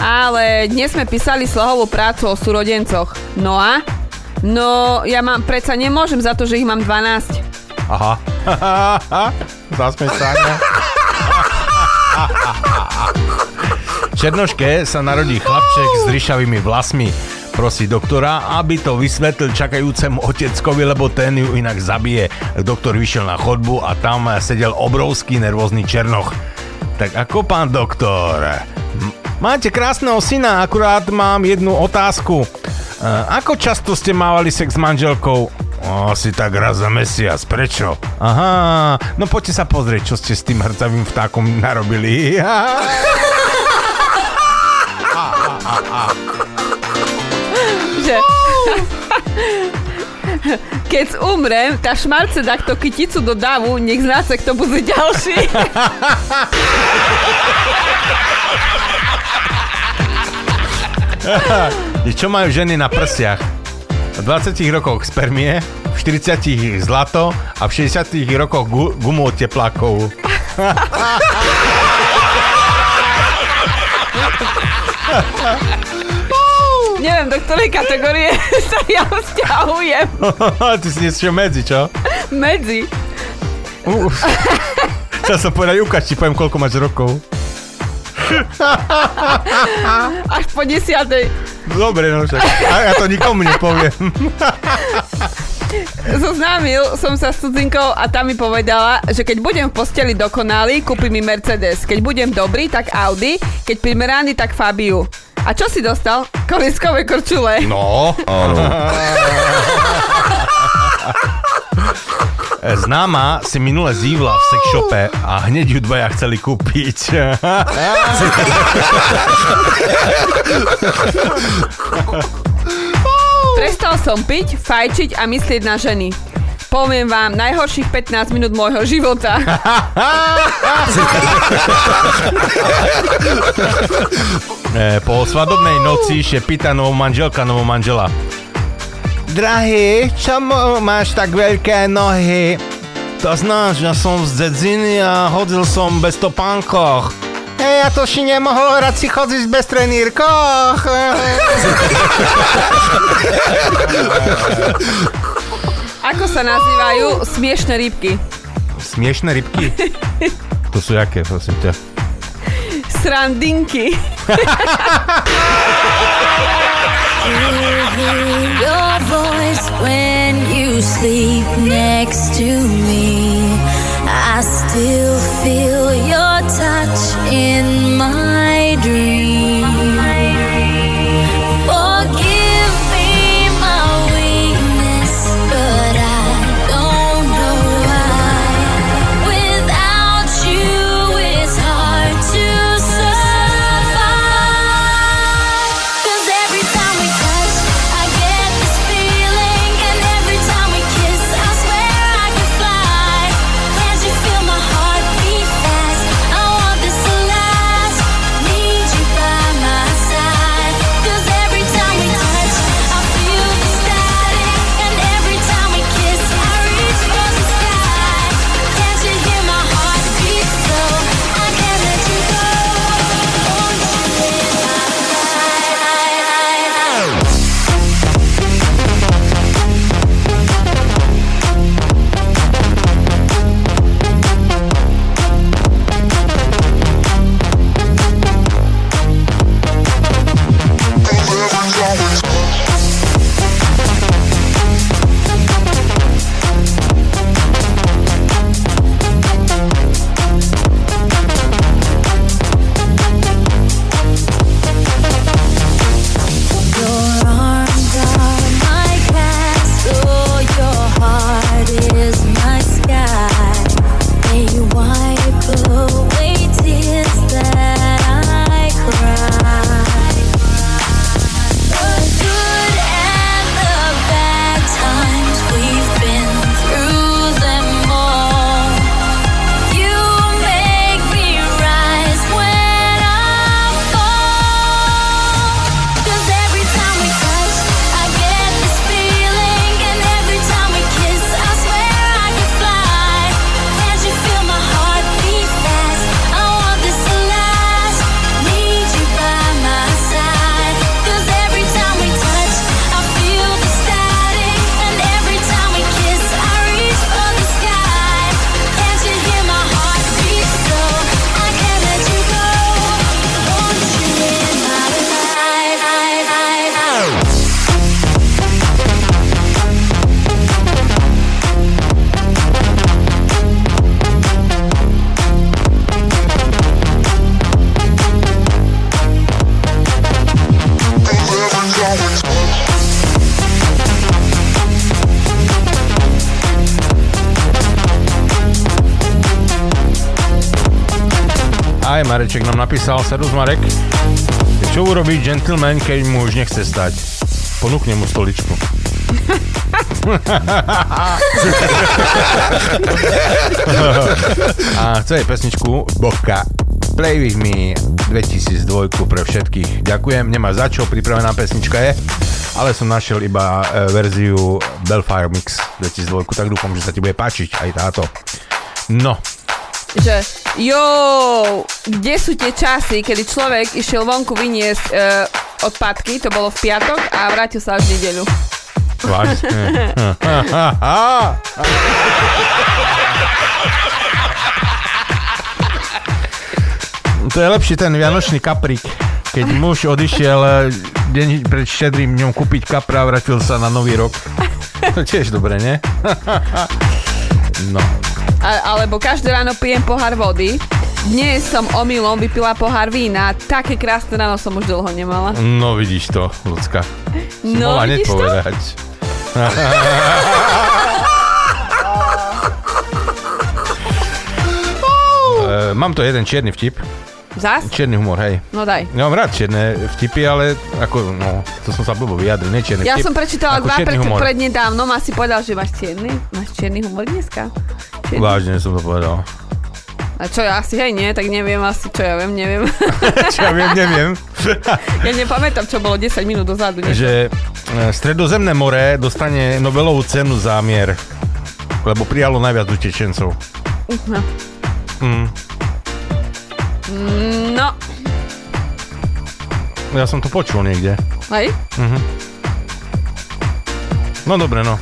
Ale dnes sme písali slohovú prácu o súrodencoch. No a? No, ja mám, predsa nemôžem za to, že ich mám 12. Aha. Zasmeť sa, Černoške sa narodí chlapček s ryšavými vlasmi. Prosí doktora, aby to vysvetlil čakajúcemu oteckovi, lebo ten ju inak zabije. Doktor vyšiel na chodbu a tam sedel obrovský nervózny černoch. Tak ako pán doktor? Máte krásneho syna, akurát mám jednu otázku. E, Ako často ste mávali sex s manželkou? Asi tak raz za mesiac. Prečo? Aha, no poďte sa pozrieť, čo ste s tým hrcavým vtákom narobili. Že... Keď umrem, tá šmarce dá to kyticu do davu, nech znáce, kto bude ďalší. Čo majú ženy na prsiach? V 20 rokoch spermie, v 40 zlato a v 60 rokoch gu- gumu od teplákov. Neviem, do ktorej kategórie sa ja vzťahujem. Ty si niečo medzi, čo? Medzi. Chcel som povedať, ukáž ti, poviem, koľko máš rokov. Až po desiatej. Dobre, no však. A ja to nikomu nepoviem. Zoznámil som sa s cudzinkou a tá mi povedala, že keď budem v posteli dokonalý, kúpi mi Mercedes. Keď budem dobrý, tak Audi. Keď primeraný, tak Fabiu. A čo si dostal? Koliskové korčule. No. Známa si minule zívla v sex shope a hneď ju dvaja chceli kúpiť. Prestal som piť, fajčiť a myslieť na ženy. Poviem vám, najhorších 15 minút môjho života. E, po svadobnej noci šepýta novou manželka novou manžela. Drahý, čomu máš tak veľké nohy? To znáš, že som z dedziny a hodil som bez topánkoch. Hej, ja to si nemohol hrať si chodzi bez trenírkoch. Ako sa nazývajú smiešne rybky? Smiešné rybky? To sú jaké, prosím ťa? Srandinky. Your voice when you sleep next to me. I still feel your touch in my dream. Napísal, servus Marek. Čo urobí gentleman, keď mu už nechce stať? Ponúkne mu stoličku. A chce jej pesničku Boka Play With Me 2002 pre všetkých. Ďakujem, nemá za čo, pripravená pesnička je, ale som našiel iba e, verziu Bellfire Mix 2002, tak dúfam, že sa ti bude páčiť aj táto. No, že jo, kde sú tie časy, kedy človek išiel vonku vyniesť e, odpadky, to bolo v piatok a vrátil sa až v nedeľu. vážne. To je lepší ten vianočný kaprík. Keď muž odišiel e, deň pred štedrým dňom kúpiť kapra a vrátil sa na nový rok. To tiež dobre, nie? No. A, alebo každé ráno pijem pohár vody. Dnes som omylom vypila pohár vína. Také krásne ráno som už dlho nemala. No vidíš to, ľudská. No, vidíš to? nepovedať. E, Mám to jeden čierny vtip. Zas? Čierny humor, hej. No daj. Ja mám rád čierne vtipy, ale ako, no, to som sa blbo vyjadril, nie čierny Ja vtip. som prečítala dva pred, prednedávnom a si povedal, že máš čierny. Máš čierny humor dneska. Čierny. Vážne som to povedal. A čo ja asi, hej, nie, tak neviem asi, čo ja viem, neviem. Čo ja viem, neviem. ja nepamätám, čo bolo 10 minút dozadu. niečo. že e, Stredozemné more dostane Nobelovú cenu za mier, lebo prijalo najviac utečencov. No. Mm. No, Ja som to počul niekde. hej? Mhm. No dobre, no.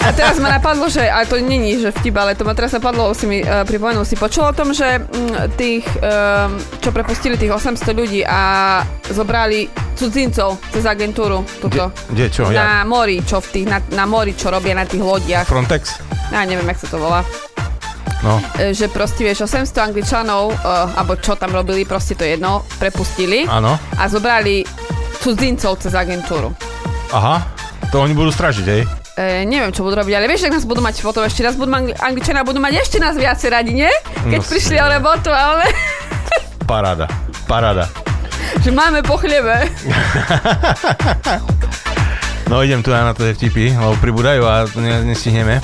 A teraz ma napadlo, že, ale to není, že vtip, ale to ma teraz napadlo, si mi uh, pripomenul, si počul o tom, že mm, tých, um, čo prepustili tých 800 ľudí a zobrali cudzincov cez agentúru, tuto. Kde, čo, na ja? mori, čo v tých, na, na mori, čo robia na tých lodiach. Frontex? Ja neviem, jak sa to volá. No. E, Že proste, vieš, 800 angličanov, uh, alebo čo tam robili, proste to jedno, prepustili Áno. a zobrali cudzincov cez agentúru. Aha. To oni budú stražiť, hej? E, neviem, čo budú robiť, ale vieš, ak nás budú mať potom ešte raz, budú Angli- Angličania budú mať ešte nás viacej radi, nie? Keď No, prišli o robotu, ale Paráda. Paráda. že máme po chlebe. No idem tu na to vtipy, lebo pribúdajú a ne, nestihneme.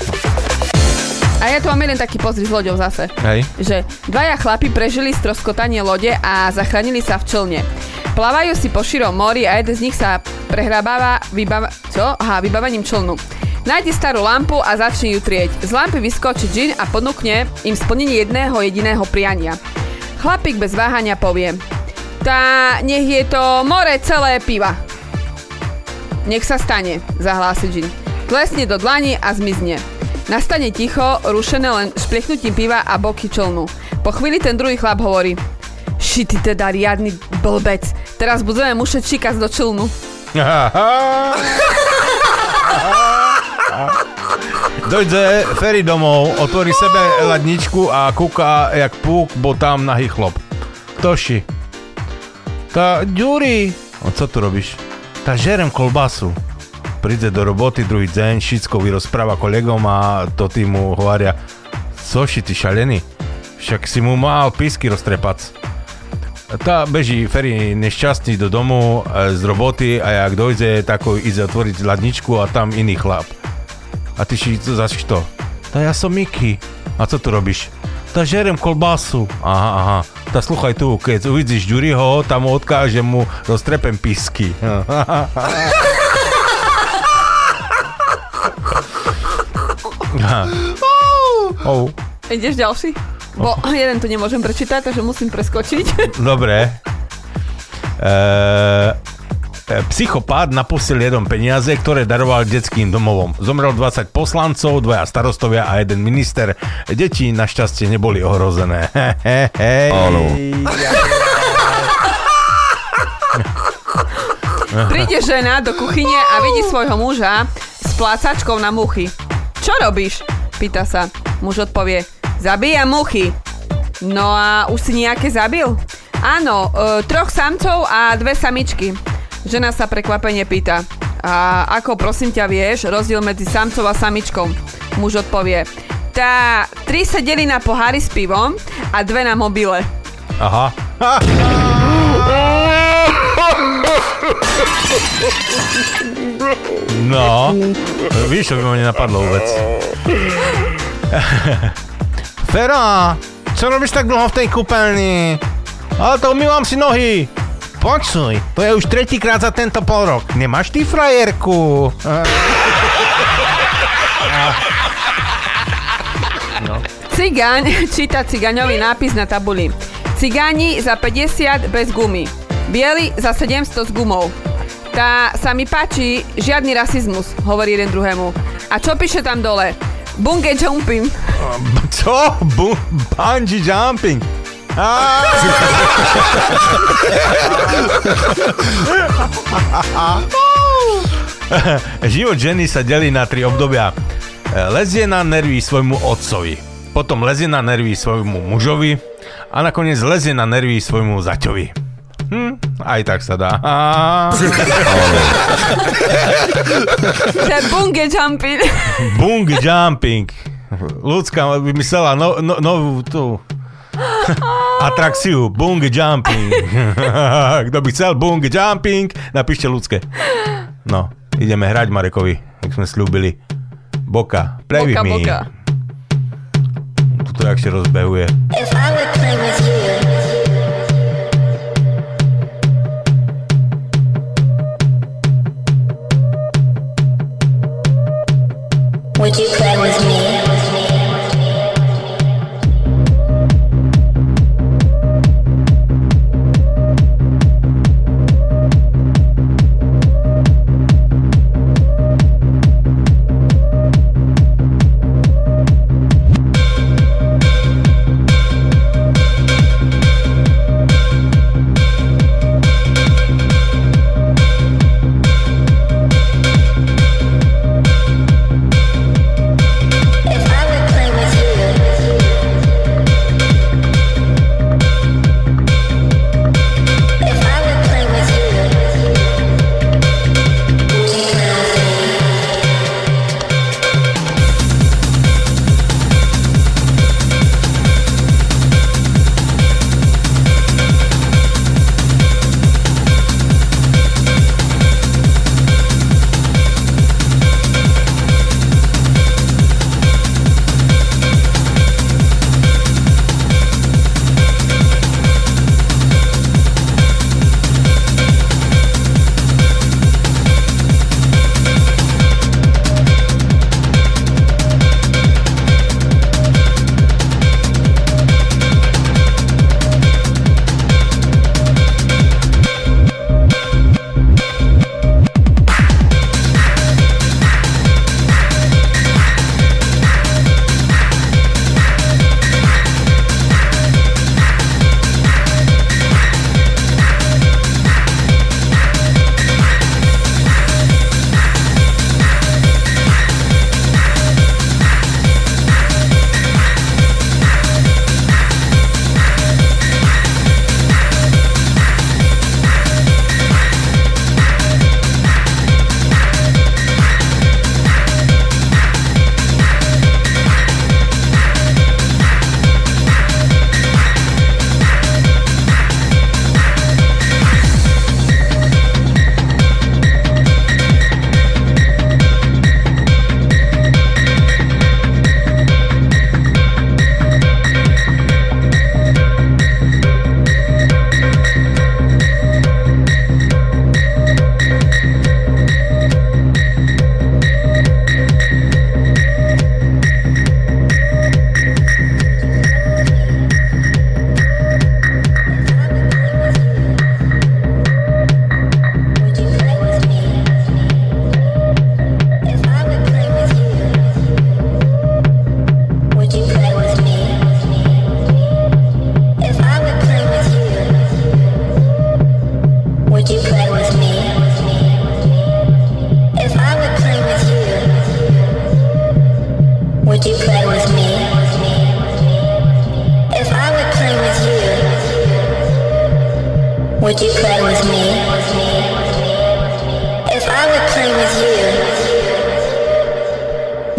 A ja tu mám jeden taký pozri s loďou zase. Hej. Že dvaja chlapi prežili stroskotanie lode a zachránili sa v člne. Plávajú si po širom mori a jeden z nich sa prehrábáva vybava- čo? Aha, vybavaním člnu. Nájde starú lampu a začne ju trieť. Z lampy vyskočí džin a ponúkne im splnenie jedného jediného priania. Chlapík bez váhania povie Tá, nech je to more celé piva. Nech sa stane, zahlási džin. Tlesne do dlani a zmizne. Nastane ticho, rušené len šplechnutím piva a boky člnu. Po chvíli ten druhý chlap hovorí Ši, teda riadny blbec. Teraz budeme mušeť číkať do člnu. Dojde Ferry domov, otvorí sebe ladničku a kúka jak púk, bo tam nahý chlop. Toši. Tá, Ďuri. O, co tu robíš? Tá, žerem kolbasu. Príde do roboty druhý deň, všetko vyrozpráva kolegom a to tí mu hovoria Coši, ty šalený? Však si mu mal písky roztrepac. Tá beží Ferry nešťastný do domu e, z roboty a jak dojde, tak ho ide otvoriť ladničku a tam iný chlap. A ty si to zase? Tá ja som Miky. A co tu robíš? Tá žerem kolbasu. Aha, aha. Tá sluchaj tu, keď uvidíš Ďuriho, tam mu odkážem mu roztrepem písky. oh. Ideš ďalší? Bo jeden tu nemôžem prečítať, takže musím preskočiť. Dobre. Eee, e, psychopát napustil jedom peniaze, ktoré daroval detským domovom. Zomrel 20 poslancov, dvaja starostovia a jeden minister. Deti našťastie neboli ohrozené. Áno. Príde žena do kuchyne a vidí svojho muža s plácačkou na muchy. Čo robíš? Pýta sa. Muž odpovie. Zabíjam muchy. No a už si nejaké zabil? Áno, e, troch samcov a dve samičky. Žena sa prekvapene pýta. A ako prosím ťa vieš rozdiel medzi samcov a samičkou? Muž odpovie. Tá, tri sedeli na pohári s pivom a dve na mobile. Aha. No, víš, čo by ma nenapadlo vôbec. Fera, čo robíš tak dlho v tej kúpeľni? Ale to umývam si nohy. Počuj, to je už tretíkrát za tento pol rok. Nemáš ty frajerku? Cigáň číta cigaňový nápis na tabuli. Cigáni za 50 bez gumy. Bieli za 700 s gumou. Tá sa mi páči, žiadny rasizmus, hovorí jeden druhému. A čo píše tam dole? Bunge jumping. Čo? Bu- bungee jumping. Život ženy sa delí na tri obdobia. Lezie na nervy svojmu otcovi, potom lezie na nervy svojmu mužovi a nakoniec lezie na nervy svojmu zaťovi. Hm, aj tak sa dá. To je bunge jumping. Bung jumping. Ľudská vymyslela no, no, novú tú atrakciu. Bung jumping. Kto by chcel bung jumping, napíšte ľudské. No, ideme hrať Marekovi, jak sme slúbili. Boka, play with Boka, me. boka. Tuto jak sa rozbehuje. If I would play with you, would you play with me?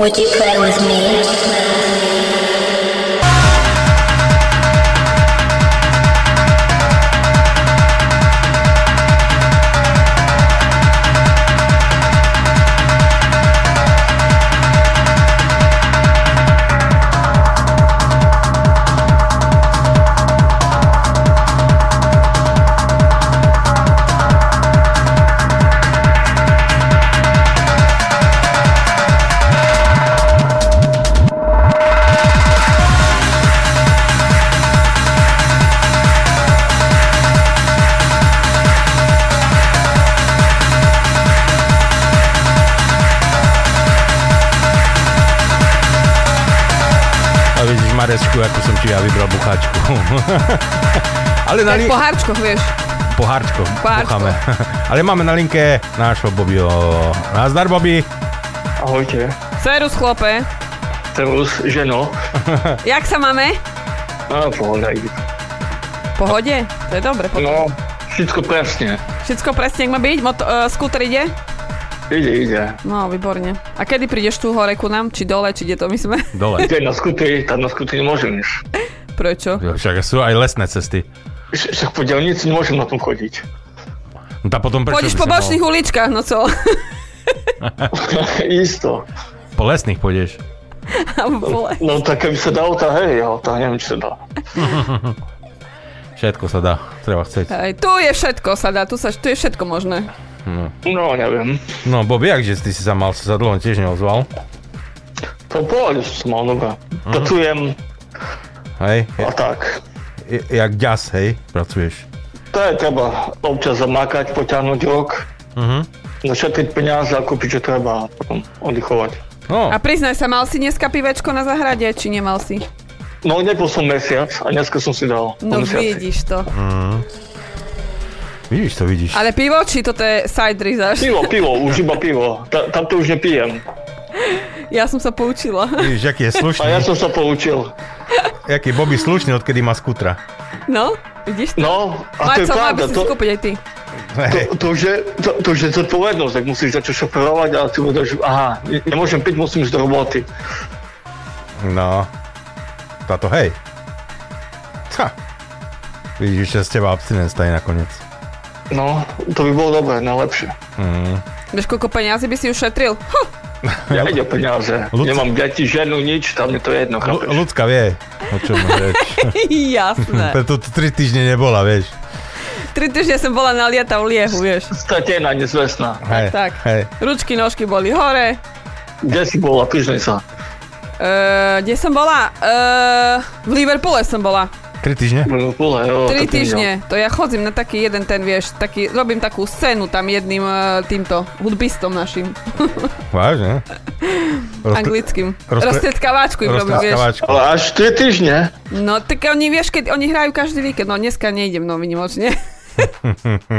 Would you play with me? Ako som ti ja vybral bucháčku. Ale na li... po harčkoch, vieš. Pohárčko, Pohárčko. bucháme. Ale máme na linke nášho Bobbyho. Nazdar, Bobby. Ahojte. Serus, chlope. Servus, ženo. Jak sa máme? No, pohoda ide. Pohode? To je dobre. potom. No, všetko presne. Všetko presne, jak má byť? Moto, uh, skúter ide? Ide, ide. No, výborne. A kedy prídeš tu hore ku nám? Či dole, či kde to my sme? Dole. Ide na skutri, tam na skutri nemôžem ísť. Prečo? Jo, Však sú aj lesné cesty. Vš- Však po dielnici nemôžem na tom chodiť. No tá potom prečo Pôjdeš po bočných uličkách, no co? Isto. Po lesných pôjdeš. Vole. No tak keby sa dalo, tak hej, ale tak neviem, či sa dá. Všetko sa dá, treba chcieť. Hej, tu je všetko, sa dá, tu, sa, tu je všetko možné. No, No, neviem. no Bobby, akže ty si sa mal, sa dlho tiež neozval. To pohode som mal, dobre. Mhm. Pracujem Hej, a tak. je, jak ďas, hej, pracuješ. To je treba občas zamakať, potiahnuť rok, Mhm. našetriť peniaze a kúpiť, čo treba a potom oddychovať. No, A priznaj sa, mal si dneska pivečko na zahrade, či nemal si? No, nepol som mesiac a dneska som si dal. No vidíš to. mm. Vidíš to, vidíš. Ale pivo, či toto je side rizáš? Pivo, pivo, už iba pivo. Ta, tam to už nepijem. Ja som sa poučila. Vidíš, aký je slušný. A ja som sa poučil. Jaký je Bobby slušný, odkedy má skutra. No, vidíš to? No, a to je pravda. To, aj ty. to, to, už je, to, to už je zodpovednosť, tak musíš začať šoferovať a si že aha, ne- nemôžem piť, musím ísť do roboty. No, táto hej. Ha. Vidíš, že z teba abstinent stane nakoniec. No, to by bolo dobré, najlepšie. Mm. Vieš, koľko peniazy by si ušetril? Huh. Ja ide o peniaze. Ľud- Nemám deti, ženu, nič, tam je to jedno, chápeš? ľudská vie, o čom reč. Jasné. Preto tu tri týždne nebola, vieš. Tri týždne som bola na lieta v liehu, vieš. Stratená, nezvestná. Hej, Tak. hej. Ručky, nožky boli hore. Kde si bola, priznaj sa. Uh, kde som bola? Uh, v Liverpoole som bola. Tri týždne? No, pole, jo, Tri týždne. To ja chodzím na taký jeden ten, vieš, taký, robím takú scénu tam jedným uh, týmto hudbistom našim. Vážne? Rozpre- anglickým. rozpre- Roztetkávačku im robím, vieš. Ale až 3 týždne? No, tak oni, vieš, keď oni hrajú každý víkend, no dneska nejdem, no vynimočne.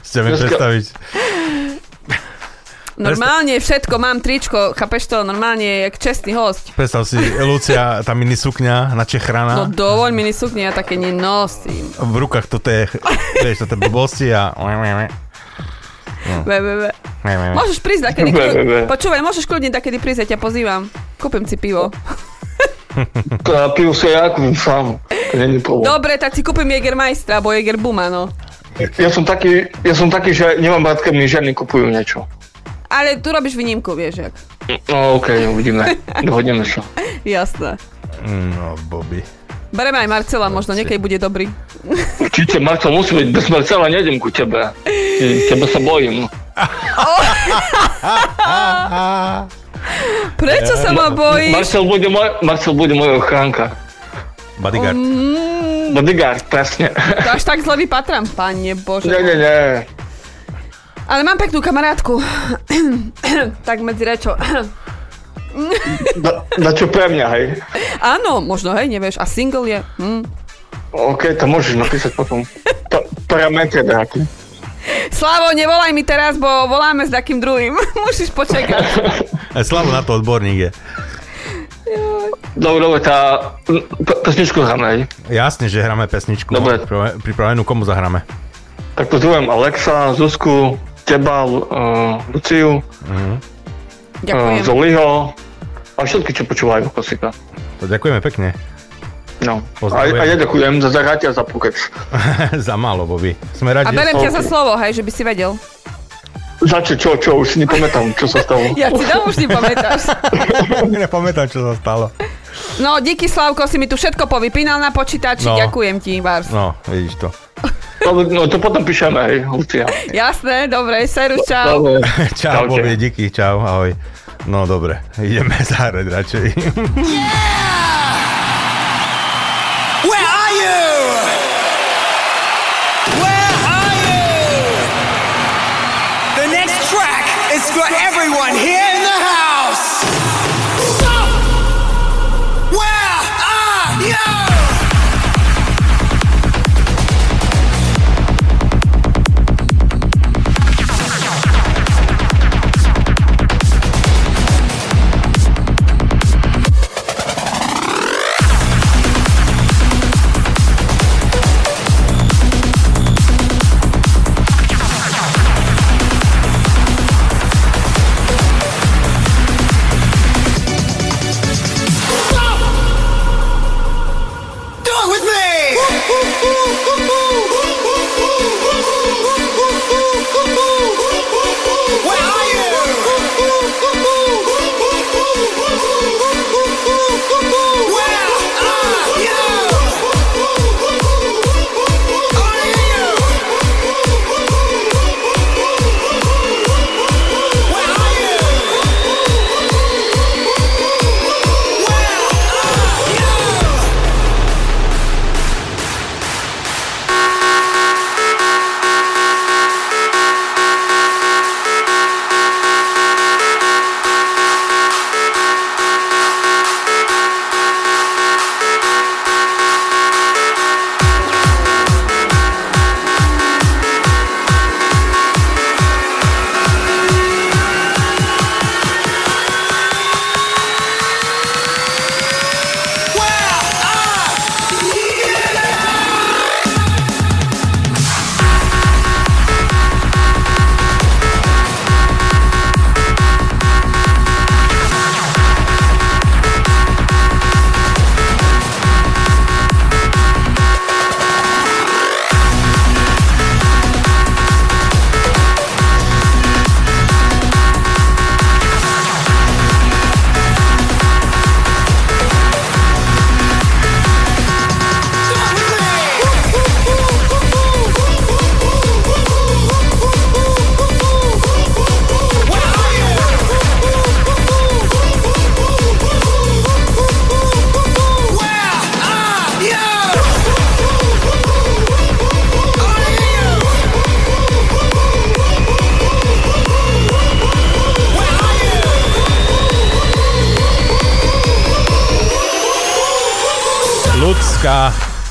Dneska- predstaviť. Normálne všetko, mám tričko, chápeš to, normálne jak čestný host. Predstav si, Lucia, tá mini sukňa na No Čechrana. dovoľ mi sukne, ja také nenosím. V rukách toto je, vieš, toto je blbosti a... Be, be, be. Môžeš prísť takedy, Be, be, be. počúvaj, môžeš kľudne takedy prísť, ja ťa pozývam. Kúpim si pivo. A pivo sa ja kúpim sám. To. Dobre, tak si kúpim Jägermeistra, alebo Jägerbuma, no. Ja som taký, ja som taký, že nemám rád, keď mi ženy kupujú niečo. Ale tu robíš výnimku, vieš, jak. No okej, okay, uvidíme. Dohodneme sa. Jasné. No, Bobby. Bereme aj Marcela, možno niekedy bude dobrý. Určite, Marcel musí byť, bez Marcela nejdem ku tebe. Tebe sa bojím. Prečo sa ma bojíš? Marcel bude, moj, Marcel bude moja ochránka. Bodyguard. Mm, Bodyguard, presne. to až tak zle vypatrám, pane Bože. Nie, nie, nie. Ale mám peknú kamarátku. tak medzi rečou. Na, na čo pre mňa, hej? Áno, možno, hej, nevieš. A single je. Hm. OK, to môžeš napísať potom. Pa, parametre nejaký. Slavo, nevolaj mi teraz, bo voláme s takým druhým. Musíš počekať. Slavo na to odborník je. Dobre, dobre, tá pesničku hráme, hej? Jasne, že hráme pesničku. Dobre. Pripra- Pripravenú, komu zahráme? Tak pozdravujem Alexa, Zuzku, teba, uh, Luciu, Ďakujem. uh, Zoliho a všetky, čo počúvajú Kosika. To ďakujeme pekne. No. A, Pozdravujem. a ja ďakujem za zahráť a za pokec. za málo, Bobby. Sme A radi. berem ťa za slovo, hej, že by si vedel. Za čo, čo, čo, už si nepamätám, čo sa stalo. Ja si dám už nepamätáš. Nepamätám, čo sa stalo. No, díky Slavko, si mi tu všetko povypínal na počítači, No. ďakujem ti, Vars. No, vidíš to. No, no to potom píšeme, hej, Lucia. Jasné, dobre, serus, čau. Dobre. čau, Čaute. Bobby, díky, čau, ahoj. No dobre, ideme zahrať radšej. Where are you? Where are you? The next track is for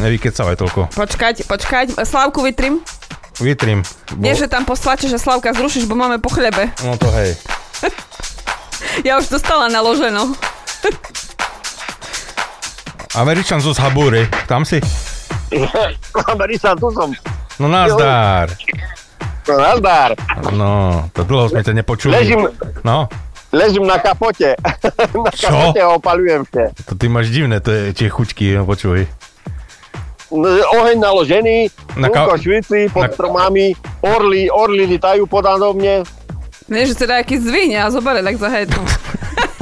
nevykecávaj toľko. Počkať, počkať, Slavku vytrím. Vytrím. Nie, že tam poslače, že Slavka zrušíš, bo máme po chlebe. No to hej. Ja už dostala naloženo. Američan zo Habúry, tam si? Američan, tu som. No nazdár. No, nazdar. No, to dlho sme ťa nepočuli. Ležím, No, ležím na kapote. na Čo? kapote a opalujem sa. to ty máš divné tie, tie chuťky, no počuj. Oheň naložený, Na ka- švici pod na- stromami, orly, orly litajú podado mne. Nie, že teda aký zvíň a zobere tak za hetu.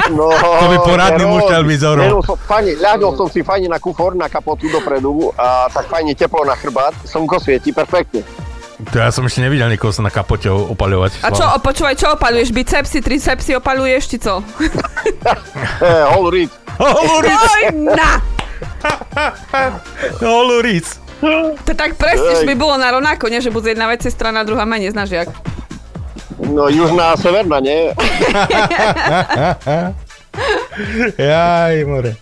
No, To by poradný Jaro, musel byť, Zoro. Jaro, som, fajne, ľahol som si fajne na kufor, na kapotu dopredu a tak fajne teplo na chrbát, slnko svieti perfektne. To ja som ešte nevidel nikoho sa na kapote opaľovať. A čo, počúvaj, čo opaluješ? Bicepsy, tricepsy opaluješ, či co? Eh, Hol Reed. Oj, na! Holuric. To tak presne, by bolo na rovnako, nie? Že bude jedna vec strana, druhá menej, znáš jak. No, južná a severná, nie? Jaj, more.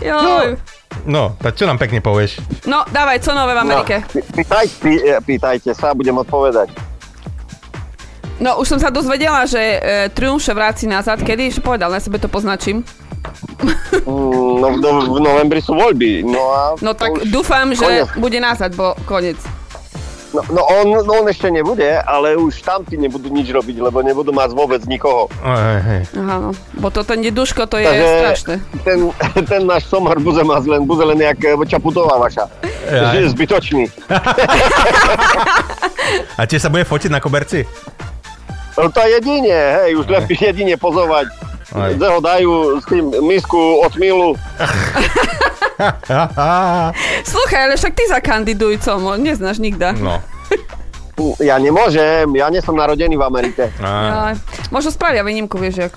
Joj. No, tak čo nám pekne povieš? No, dávaj, co nové v Amerike? No, pý- pýtaj, pý, eh, pýtajte sa, budem odpovedať. No, už som sa dozvedela, že e, Triumf vráci nazad. Kedy? Ešte povedal, na sebe to poznačím. Mm, No, v, no, v novembri sú voľby, no a... No tak už dúfam, že koniec. bude nazad, bo koniec. No, no on, no on ešte nebude, ale už tamtí nebudú nič robiť, lebo nebudú mať vôbec nikoho. Hej, hej. Aha, no. Bo to ten deduško, to je Takže strašné. ten, ten náš somar bude mať len, bude len jak eh, Čaputová vaša. Že je zbytočný. A tiež sa bude fotiť na koberci? No to jedine, hej, už len jedine pozovať. Aj. Že ho dajú s tým misku od milu. Sluchaj, ale však ty zakandiduj, co? Mo- Neznáš nikda. No. Ja nemôžem, ja nie som narodený v Amerike. Aj. Možno spravia výnimku, vieš, jak.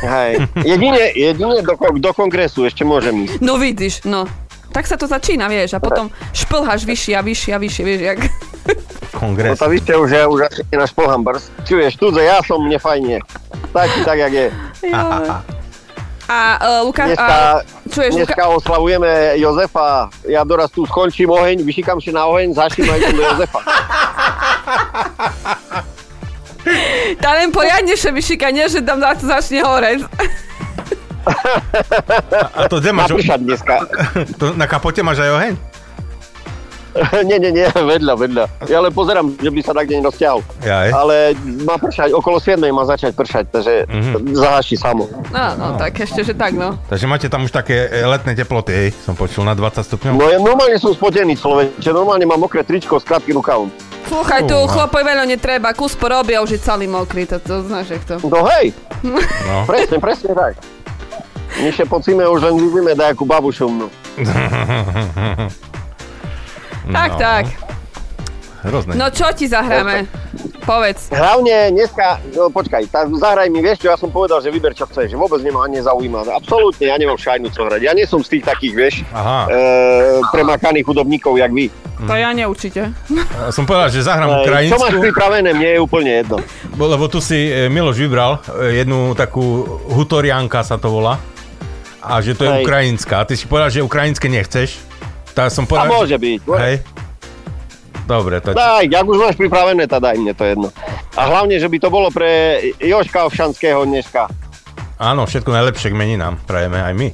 Hej. Jedine, jedine do, do kongresu ešte môžem ísť. No vidíš, no. Tak sa to začína, vieš, a potom šplháš vyššie a vyššie a vyššie, vieš, jak. No Kongres. to vy ste už, už asi na šplhambers. Čuješ, tu ja som nefajne. Tak, tak, jak je. A uh, Lukáš, Dneska, a, čuješ, Luka- dneska oslavujeme Jozefa. Ja doraz tu skončím oheň, vyšikám si na oheň, zaším a idem do Jozefa. tá len poriadnejšie vyšikanie, že tam za- začne horeť. A to kde máš? Napršať dneska. To na kapote máš aj oheň? nie, nie, nie, vedľa, vedľa. Ja len pozerám, že by sa tak deň rozťahol. Jaj. Ale má pršať, okolo 7 má začať pršať, takže Mhm. zahaší samo. No, no, tak ešte, že tak, no. Takže máte tam už také e, letné teploty, hej? Som počul na 20 stupňov. No ja normálne som spotený človek, že normálne mám mokré tričko s krátkým rukavom. Slúchaj, tu chlapoj veľa netreba, kus porobia, už je celý mokrý, to, to znáš, jak to. No hej, No. presne, presne tak. My še po cime už len vidíme dajakú babu šumnú. Tak, No. tak. Hrozné. No čo ti zahráme? Povedz. Hlavne dneska, no počkaj, tá, zahraj mi, vieš čo, ja som povedal, že vyber čo chceš, že vôbec nemá ani nezaujíma. Absolútne, ja nemám šajnu čo hrať. Ja nie som z tých takých, vieš, Aha. e, premakaných hudobníkov, jak vy. To ja neurčite. Ja som povedal, že zahrám E, čo máš ukrajinsku, pripravené, mne je úplne jedno. bo- lebo tu si e, Miloš vybral e, jednu takú hutorianka sa to volá. A že to je Hej. ukrajinská. A ty si povedal, že ukrajinské nechceš. Tak som A povedal, môže byť. Hej. Dobre, to Daj, ak už máš pripravené, tá daj mne to jedno. A hlavne, že by to bolo pre Joška Ovšanského dneska. Áno, všetko najlepšie k meninám. Prajeme aj my.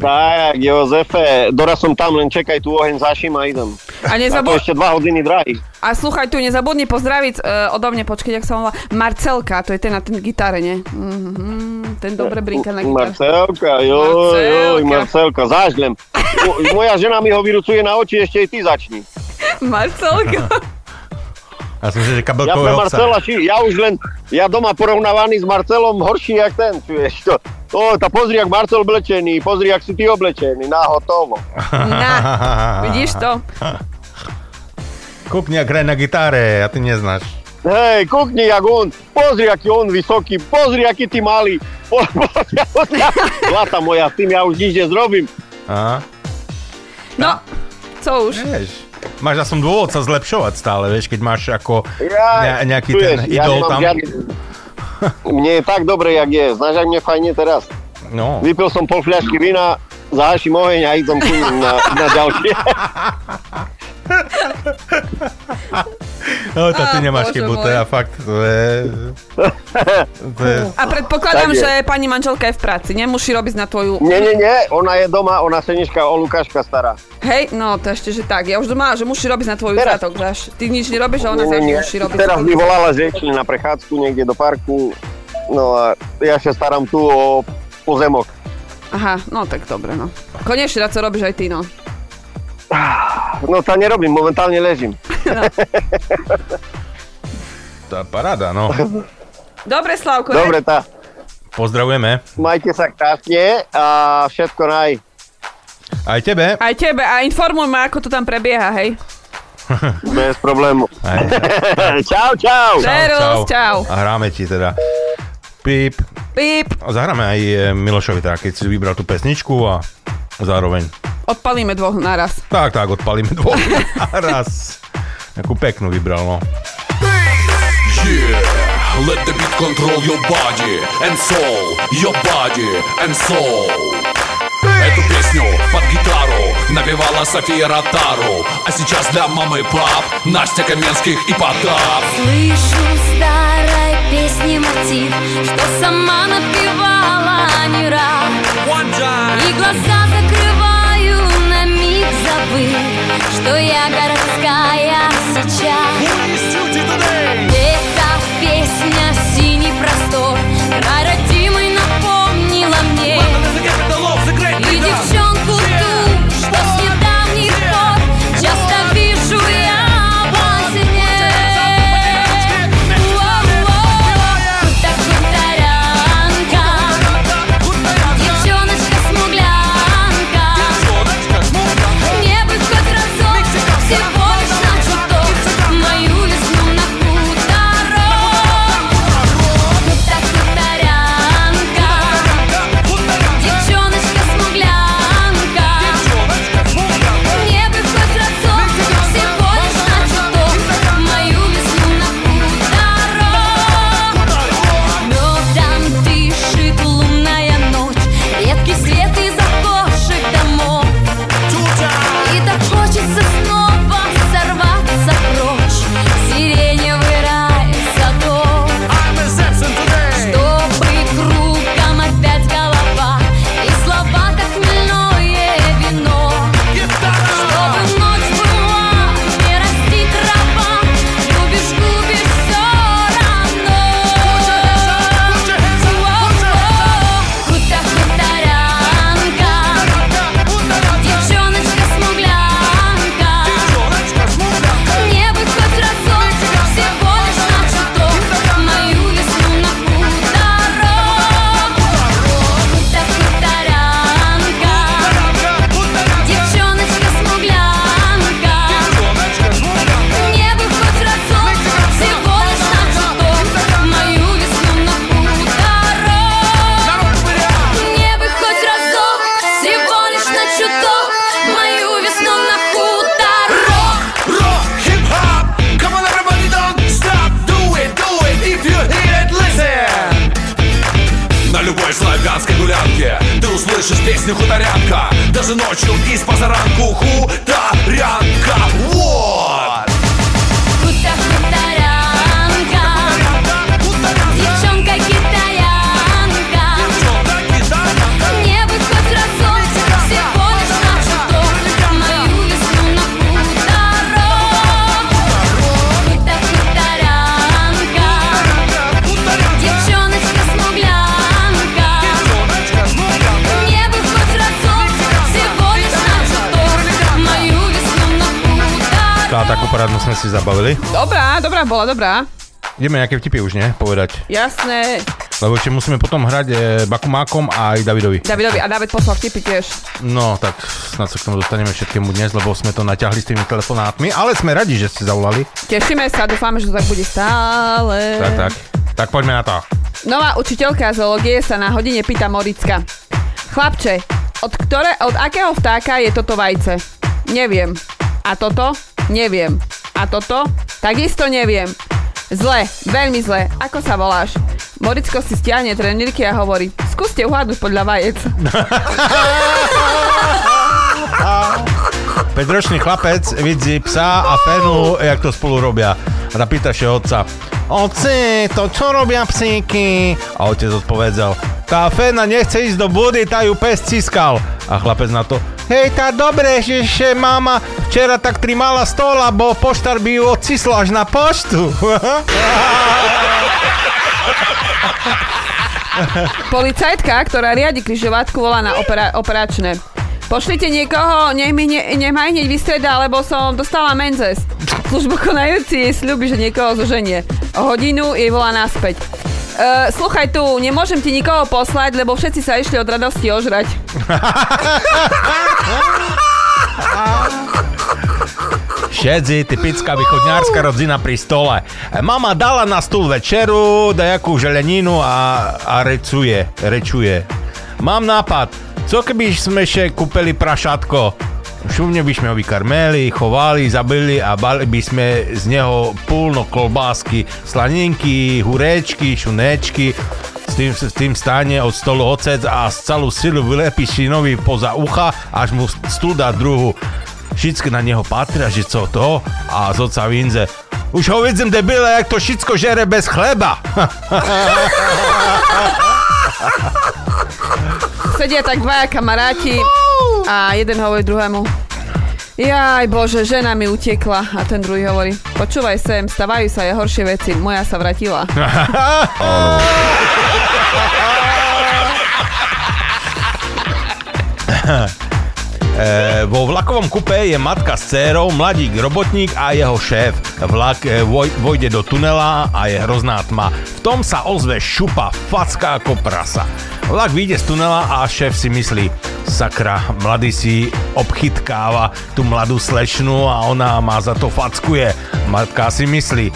Tak, Jozefe, doraz som tam, len čakaj tu oheň zaším a idem. A A to nezabud... ešte dva hodiny drahy. A slúchaj, tu nezabudni pozdraviť uh, odo mňa, počkej, jak sa volá, Marcelka, to je ten na ten gitare, nie? Mhm, ten dobre brinka na gitare. Marcelka, joj, joj, Marcelka, zažlem. Mo- Moja žena mi ho vyrucuje na oči, ešte aj ty začni. Marcelka. Ja som myslel, že Ja kabelkového Marcela, psa. ši, ja už len, ja doma porovnávaný s Marcelom horší jak ten, čuješ to. O, tá pozri, jak Marcel oblečený, pozri, jak si ty oblečený, na hotovo. Na, vidíš to? Kúkni, ak na gitáre a ty neznáš. Hej, kukni, jak on, pozri, aký on vysoký, pozri, aký ty malý. Po, pozri, Zlata moja, s tým ja už nič nezrobím. Aha. No, co už? Vieš, máš aspoň dôvod sa zlepšovať stále, vieš, keď máš ako Ja, ne, nejaký ten idol nemám tam. žiadny- Mne je tak dobre, jak je. Znáš, ak mne fajne teraz? No. Vypil som pol fľašky vína, zahaším oheň a idem na, na ďalšie. No, to ty Á, nemáš Bože chybu, to môj. je fakt, to je... To je... A predpokladám, Tak je. že pani manželka je v práci, nemusí robiť na tvoju... Nie, nie, nie, ona je doma, ona sa dneška o Lukáška stará. Hej, no to ešte, že tak. Ja už doma, že musí robiť na tvoju Teraz- zátok, že Ty nič nerobíš a ona Nie, sa nie, musí robiť. Teraz mi volala, že išli na prechádzku niekde do parku, no a ja sa starám tu o pozemok. Aha, no tak dobre, no. Konečne, co robíš aj ty, no. No to nerobím, momentálne ležím. Tá paráda, no. Dobre, Slavko, Dobre, tá. Pozdravujeme. Majte sa krásne a všetko naj. Aj tebe. Aj tebe a informuj ma, ako to tam prebieha, hej. Bez problému. Aj. čau, čau. Serus, čau. A hráme ti teda. Píp. Píp. A zahráme aj e, Milošovi, teda, keď si vybral tú pesničku a zároveň. Odpalíme dvoch naraz. Tak, tak, odpalíme dvoch. A raz. Takú peknú vybral, no. Yeah, let the beat control your body and soul, your body and soul. Эту песню под гитару напевала София Ротару А сейчас для мамы и пап Настя Каменских и Потап Слышу старой песне мотив, что сама напевала не раз. И глаза вы, что я городская. Takú parádnu sme si zabavili. Dobrá, dobrá bola, dobrá. Ideme nejaké vtipy už, nie? Povedať. Jasné. Lebo ešte musíme potom hrať e, Bakumákom a aj Davidovi. Davidovi a David poslal vtipy tiež. No, tak snad sa k tomu dostaneme všetkému dnes, lebo sme to naťahli s tými telefonátmi, ale sme radi, že ste zavolali. Tešíme sa, dúfame, že to tak bude stále. Tak, tak. Tak poďme na to. Nová učiteľka zoológie sa na hodine pýta Moricka. Chlapče, od, ktoré, od akého vtáka je toto vajce? Neviem. A toto? Neviem. A toto? Takisto neviem. Zle, veľmi zle. Ako sa voláš? Moricko si stiahne trenírky a hovorí, skúste uhádnuť podľa vajec. 5-ročný chlapec vidí psa a fenu, jak to spolu robia. A pýta sa otca, Oci, to čo robia psíky? A otec odpovedal, tá fena nechce ísť do budy, tá ju pes ciskal. A chlapec na to, hej, tá dobre, že, že mama včera tak trimala stôl, bo poštar by ju odcislo až na poštu. Policajtka, ktorá riadi križovatku, volá na opera- operačné. Pošlite niekoho, nech mi ne, nech ma hneď vystreda, lebo som dostala menzes. Službu konajúci jej sľubi, že niekoho zoženie. O hodinu jej volá naspäť. Uh, sluchaj tu, nemôžem ti nikoho poslať, lebo všetci sa išli od radosti ožrať. Všetci, typická východňárska rodzina pri stole. Mama dala na stôl večeru, dajakú želeninu a, a recuje, rečuje. Mám nápad, co keby sme še kúpili prašatko? Šumne by sme ho vykarmeli, chovali, zabili a bali by sme z neho púlno kolbásky, slaninky, hurečky, šunečky. S tým, s tým stáne od stolu ocec a z celú silu vylepí šinovi poza ucha, až mu stúl dá druhu. Všetko na neho patria, že co to? A z oca vinze. Už ho vidím debile, jak to všetko žere bez chleba. Sedia tak dvaja kamaráti a jeden hovorí druhému. Jaj bože, žena mi utekla a ten druhý hovorí, počúvaj sem, stavajú sa aj horšie veci, moja sa vratila. E, vo vlakovom kupe je matka s dcérou, mladík robotník a jeho šéf. Vlak e, voj, vojde do tunela a je hrozná tma. V tom sa ozve šupa, facka ako prasa. Vlak vyjde z tunela a šéf si myslí, sakra, mladý si obchytkáva tú mladú slečnu a ona má za to fackuje. Matka si myslí,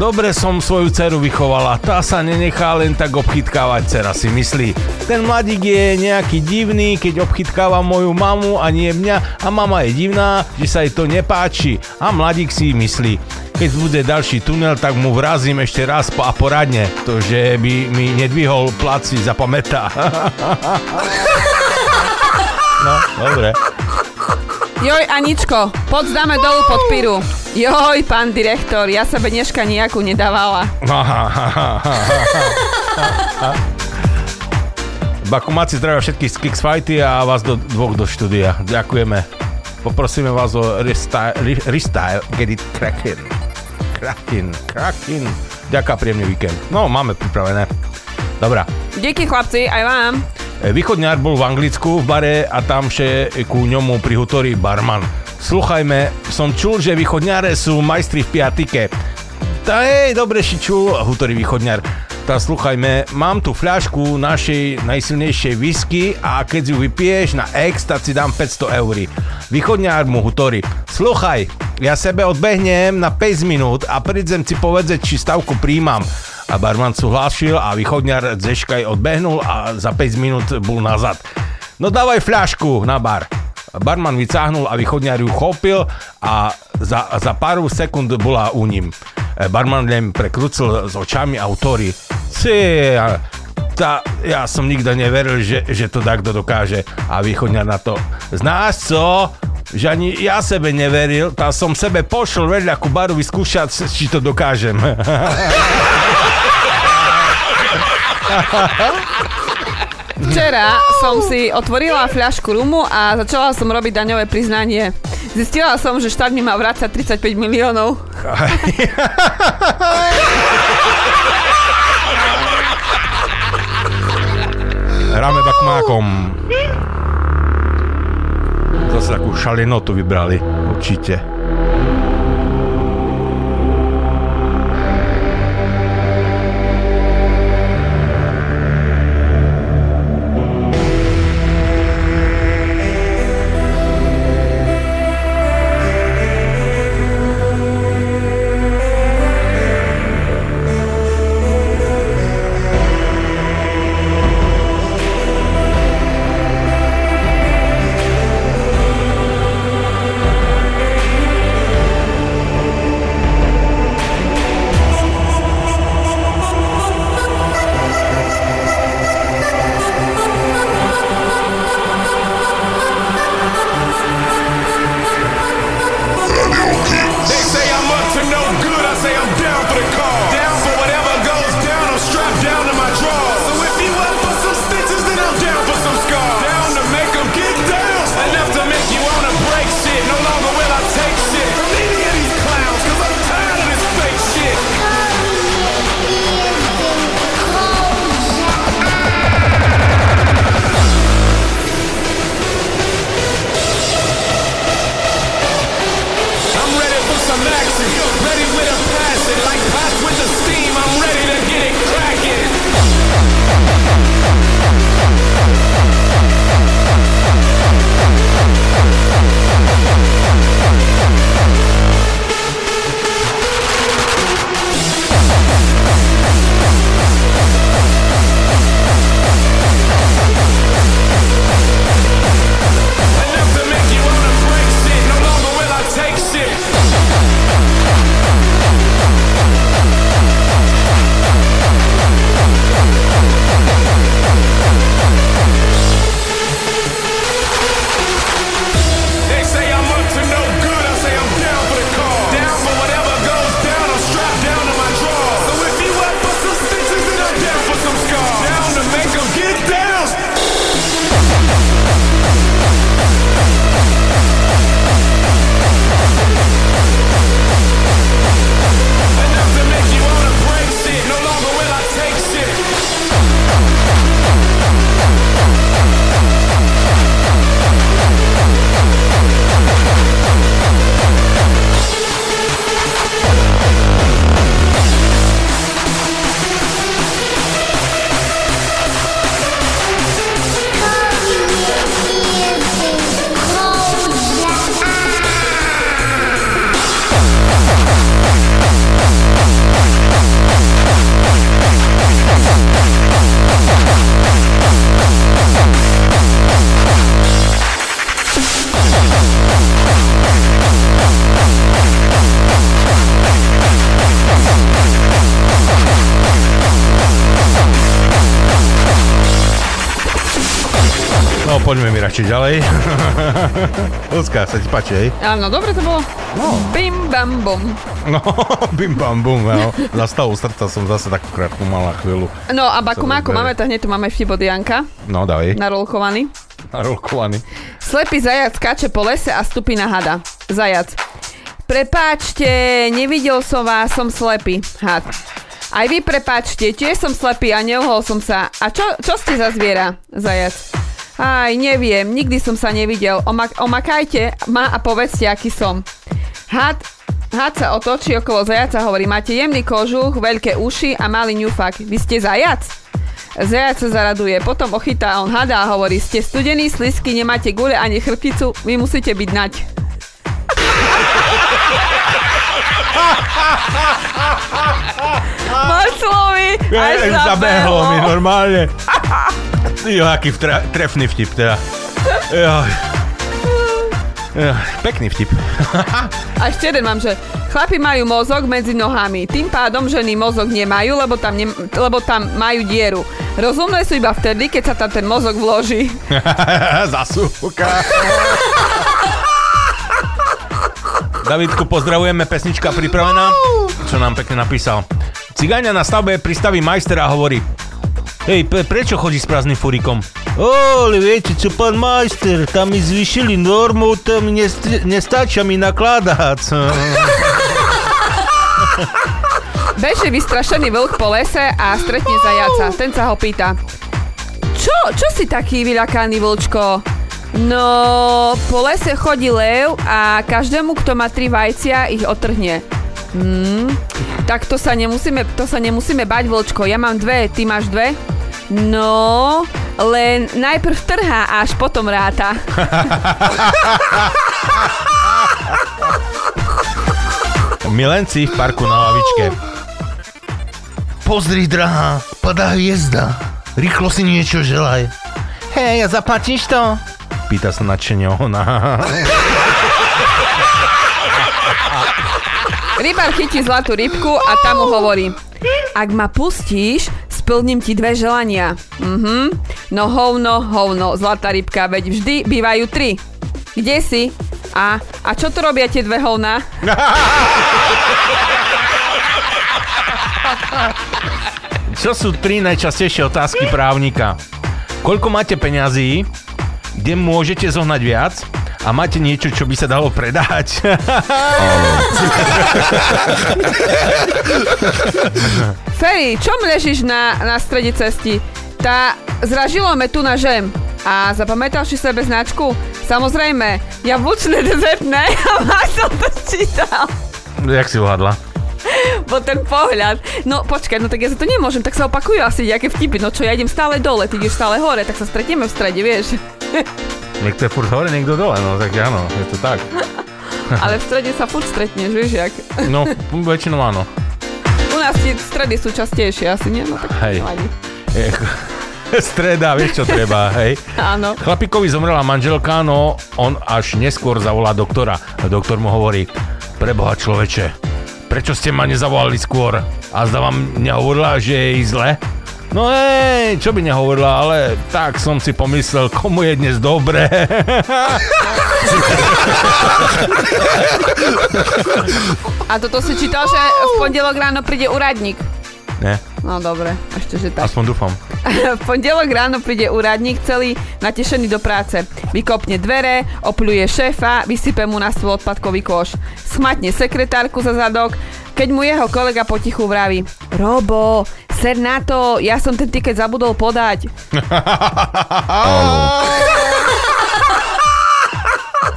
Dobre som svoju dceru vychovala, tá sa nenechá len tak obchytkávať, dcera si myslí. Ten mladík je nejaký divný, keď obchytkáva moju mamu a nie mňa a mama je divná, že sa jej to nepáči a mladík si myslí. Keď bude ďalší tunel, tak mu vrazím ešte raz po a poradne. To, že by mi nedvihol plat si zapamätá. no, dobre. Joj, Aničko, poď dáme dolu pod piru. Joj, pán direktor, ja sebe dneška nejakú nedávala. Bakumáci zdravia všetkých z Kicksfighty a vás do dvoch do štúdia. Ďakujeme. Poprosíme vás o restyle, re- restyle get it cracking. Cracking, cracking. Ďaká, príjemný víkend. No, máme pripravené. Dobrá. Díky chlapci, aj vám. Východňár bol v Anglicku v bare a tam še ku ňomu prihutorí barman. Sluchajme, som čul, že východňare sú majstri v piatike. Tá hej, dobre si čul, hutorí východňar. Tá sluchajme, mám tu fľašku našej najsilnejšej whisky a keď ju vypiješ na ex, tak si dám 500 eur. Východňár mu hutorí. Sluchaj, ja sebe odbehnem na 5 minút a prídem si povedať, či stavku príjmam. A barman súhlasil a východňar zeškaj odbehnul a za 5 minút bol nazad. No dávaj fľašku na bar. Barman vycáhnul a východňar ju chopil a za, za pár sekúnd bola u ním. E, Barman len prekrúcil s očami a autory. Si, tá, ja som nikdy neveril, že, že to takto dokáže. A východňar na to. Znáš co? Že ani ja sebe neveril, tá som sebe pošol vedľa ku baru vyskúšať, či to dokážem. Včera som si otvorila fľašku rumu a začala som robiť daňové priznanie. Zistila som, že štát mi má vrácať 35 miliónov. Hráme bakmákom. Zase takú šalinotu vybrali, určite. Ľudská, sa ti páči, hej? Áno, dobre to bolo. No. Bim bam bom. No, bim bam bum, no. Za stavu srdca som zase takú krátku mala chvíľu. No a bakumáku máme, tak hneď tu máme vtip od Janka, No, dávaj. narolkovaný. Narolkovaný. Slepý zajac skáče po lese a stupí na hada. Zajac. Prepáčte, nevidel som vás, som slepý. Had. Aj vy prepáčte, tiež som slepý a neuhol som sa. A čo, čo ste za zviera? Zajac. Aj, neviem, nikdy som sa nevidel. Omak- omakajte ma a povedzte, aký som. Had, had sa otočí okolo zajaca hovorí, máte jemný kožuch, veľké uši a malý ňufak. Vy ste zajac? Zajac sa zaraduje, potom ochytá on hada a hovorí, ste studení, slisky, nemáte gule ani chrbticu, vy musíte byť nať. Marcelovi, až Ej, zabehlo mi normálne. Jo, aký vtra- trefný vtip teda. Joj. Joj, Pekný vtip. A ešte jeden mám, že chlapi majú mozog medzi nohami, tým pádom ženy mozog nemajú, lebo tam, ne, lebo tam majú dieru. Rozumné sú iba vtedy, keď sa tam ten mozog vloží. Zasúka. Davidku, pozdravujeme, pesnička pripravená. Čo nám pekne napísal. Cigáňa na stavbe pristaví majster a hovorí Hej, pe- prečo chodí s prázdnym furikom? O, ale viete čo, pán majster, tam mi zvýšili normu, tam nest- nestačia mi nakladať. Beží vystrašený vlk po lese a stretne zajaca. Ten sa ho pýta. Čo, čo si taký vyľakaný vlčko? No, po lese chodí lev a každému, kto má tri vajcia, ich otrhne. Hmm, tak to sa nemusíme, to sa nemusíme bať, vlčko. Ja mám dve, ty máš dve? No, len najprv trhá až potom ráta. Milenci v parku na lavičke. Pozri, drahá, padá hviezda. Rýchlo si niečo želaj. Hej, a zaplatíš to? Pýta sa nadšene ona. Rybár chytí zlatú rybku a tam mu hovorí Ak ma pustíš, splním ti dve želania. Mhm. No hovno, hovno, zlatá rybka, veď vždy bývajú tri. Kde si? A, a čo tu robia tie dve hovna? Čo sú tri najčastejšie otázky právnika? Koľko máte peňazí? Kde môžete zohnať viac? A máte niečo, čo by sa dalo predať? Ferry, čom ležíš na, na strede cesty? Tá zražilo me tu na žem. A zapamätal si sebe značku? Samozrejme, jablčné dezertné a máš som to čítal. Jak si uhadla? Bo ten pohľad. No počkaj, no tak ja za to nemôžem, tak sa opakujú asi nejaké vtipy. No čo, ja idem stále dole, ty ideš stále hore, tak sa stretieme v strede, vieš. Niekto je furt hore, niekto dole, no tak áno, je to tak. Ale v strede sa furt stretneš, vieš jak. No, väčšinou áno. U nás tie stredy sú častejšie asi, nie? No tak Hej. Streda, vieš čo treba, hej? Áno. Chlapíkovi zomrela manželka, no on až neskôr zavolá doktora. Doktor mu hovorí, preboha človeče, prečo ste ma nezavolali skôr? A zda vám nehovorila, že je zle? No hej, čo by nehovorila, ale tak som si pomyslel, komu je dnes dobre. A toto si čítal, že v pondelok ráno príde úradník. Ne, No dobre, ešte že tak. aspoň dúfam. v pondelok ráno príde úradník celý natešený do práce. Vykopne dvere, opľuje šéfa, vysype mu na stôl odpadkový koš. Schmatne sekretárku za zadok, keď mu jeho kolega potichu vraví Robo, ser na to, ja som ten tiket zabudol podať.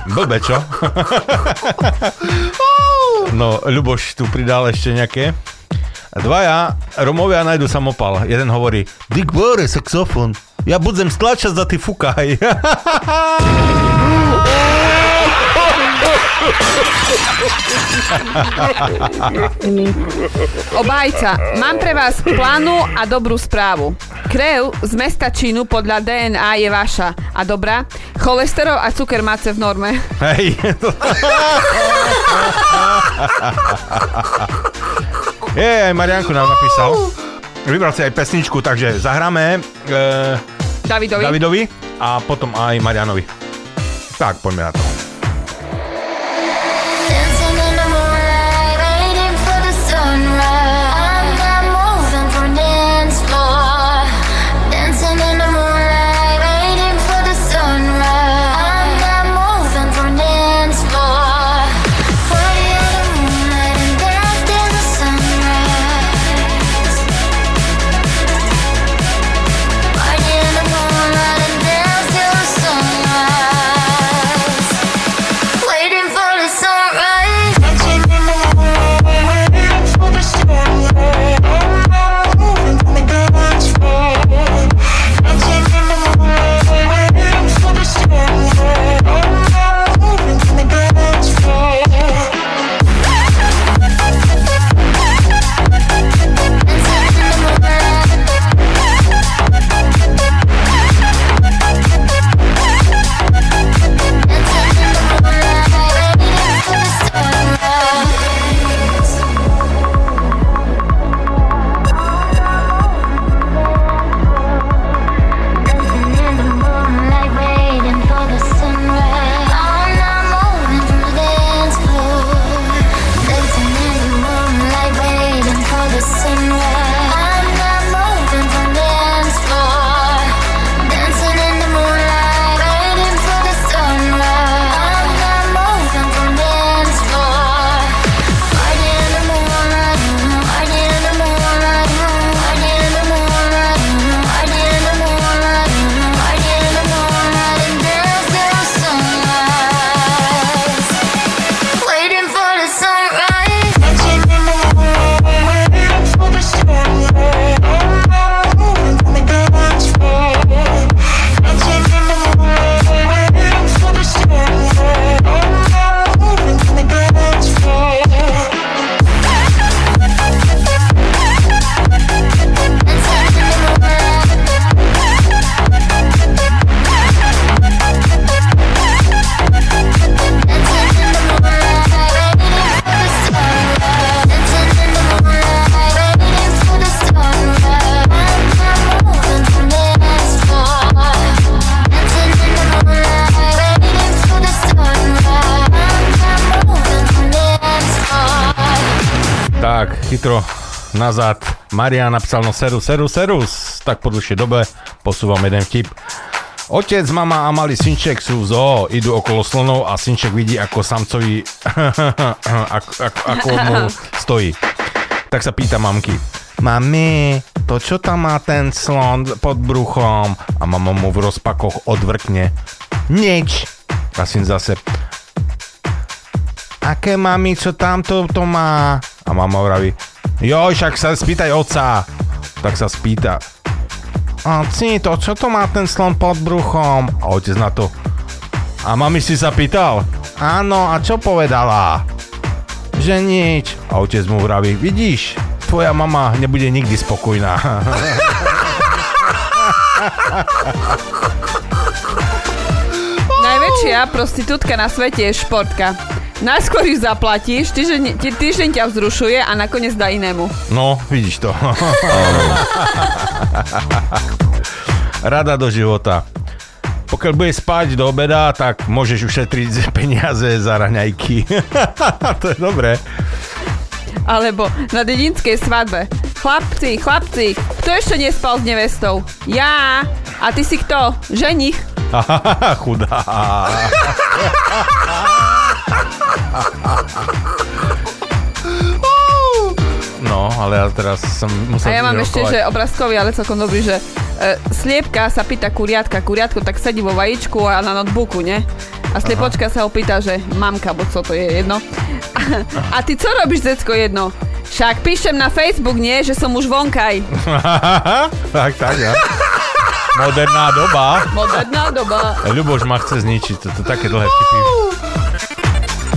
Blbe, čo? no, Ľuboš tu pridal ešte nejaké. Dvaja Romovia nájdu samopal. Jeden hovorí, Dick Bore, saxofon. ja budem stlačať za ty fukaj. Obajca, mám pre vás plánu a dobrú správu. Krev z mesta Čínu podľa DNA je vaša. A dobrá? Cholesterol a cuker máte v norme. Hej. Je, aj Marianku nám napísal. Vybral si aj pesničku, takže zahráme e, Davidovi. Davidovi a potom aj Marianovi. Tak, poďme na to. Chytro nazad. Marian napísal no seru, seru, serus. Tak po dlhšej dobe posúvam jeden vtip. Otec, mama a malý synček sú v zoo, idú okolo slonov a synček vidí, ako samcovi ako, ako, ako mu stojí. Tak sa pýta mamky. Mami, to čo tam má ten slon pod bruchom? A mama mu v rozpakoch odvrkne. Nič. A syn zase. Aké mami, čo tamto to má? A mama vraví, jo, však sa spýtaj otca. Tak sa spýta, Oci, to čo to má ten slon pod bruchom? A otec na to, a mami si sa pýtal? Áno, a čo povedala? Že nič. A otec mu vraví, vidíš, tvoja mama nebude nikdy spokojná. Najväčšia prostitútka na svete je športka. Najskôr ju zaplatíš, týždeň, týždeň ťa vzrušuje a nakoniec dá inému. No, vidíš to. Rada do života. Pokiaľ budeš spať do obeda, tak môžeš ušetriť peniaze za raňajky. to je dobré. Alebo na dedinskej svadbe. Chlapci, chlapci, kto ešte nespal s nevestou? Ja. A ty si kto? Ženich. Chudá. No, ale ja teraz som musel... A ja mám ešte, že obrázkový, ale celkom dobrý, že e, sliepka sa pýta kuriatka, kuriatko tak sedí vo vajíčku a na notebooku, ne? A sliepočka sa ho pýta, že mamka, buď co to je jedno. A, a ty co robíš, decko, jedno? Však píšem na Facebook, nie? Že som už vonkaj. tak, tak, ja. Moderná doba. Moderná doba. Ľuboš ma chce zničiť, to, to také dlhé vtipy.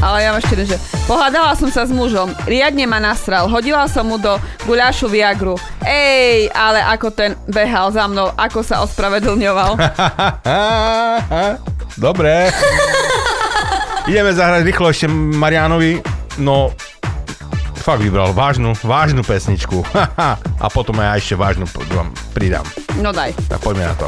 Ale ja mám ešte jeden, že pohádala som sa s mužom, riadne ma nasral, hodila som mu do guľašu Viagru. Ej, ale ako ten behal za mnou, ako sa ospravedlňoval. Dobre. Ideme zahrať rýchlo ešte Marianovi. No, fakt vybral vážnu, vážnu pesničku. A potom aj ešte vážnu p- vám pridám. No daj. Tak poďme na to.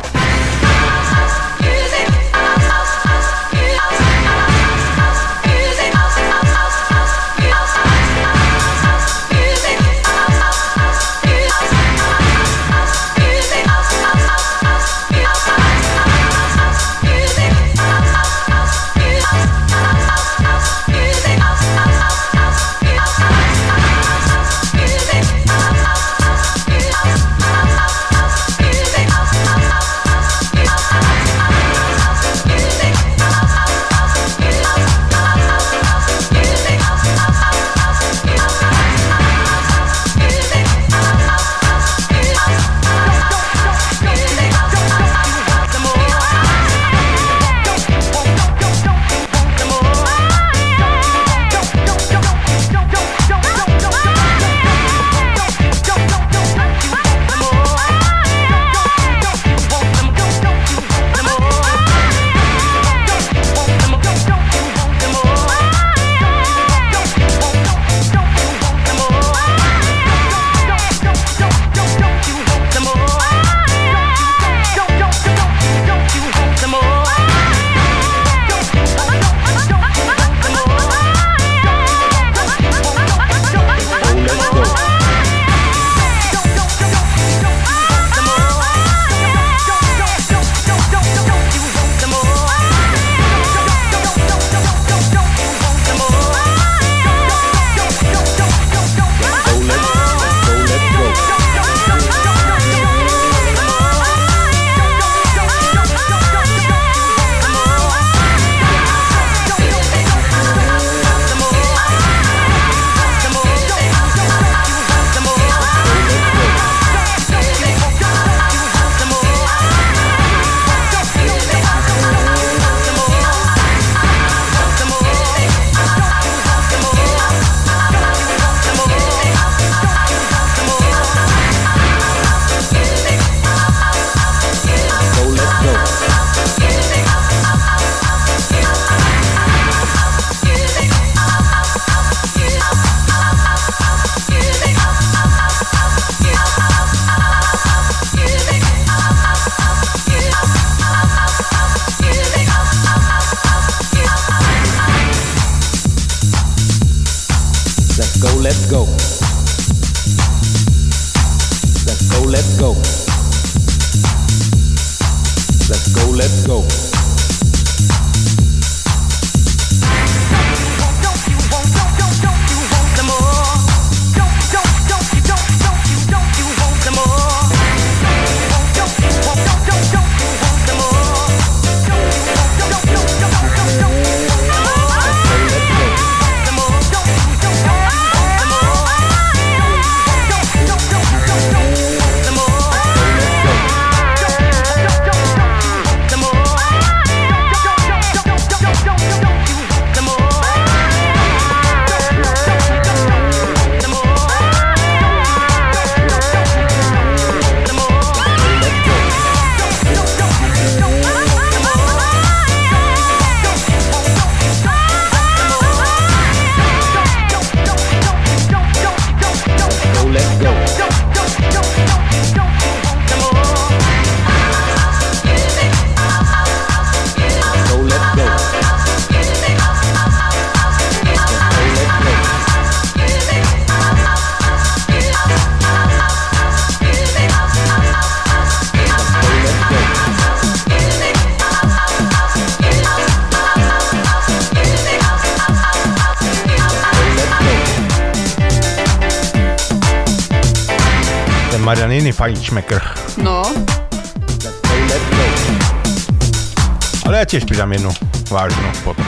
Tiež pridám jednu vážnu potom.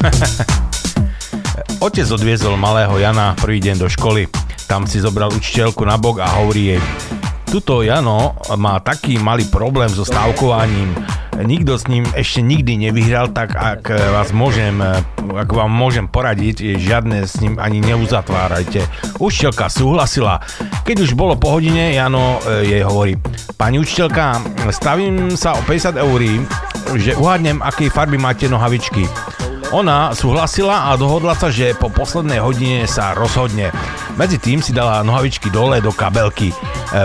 Otec odviezol malého Jana prvý deň do školy. Tam si zobral učiteľku na bok a hovorí jej, tuto Jano má taký malý problém so stávkovaním. Nikto s ním ešte nikdy nevyhral, tak ak vás môžem, ak vám môžem poradiť, žiadne s ním ani neuzatvárajte. Učiteľka súhlasila. Keď už bolo po hodine, Jano e, jej hovorí, pani učiteľka, stavím sa o 50 eur, že uhádnem, akej farby máte nohavičky. Ona súhlasila a dohodla sa, že po poslednej hodine sa rozhodne. Medzi tým si dala nohavičky dole do kabelky. E,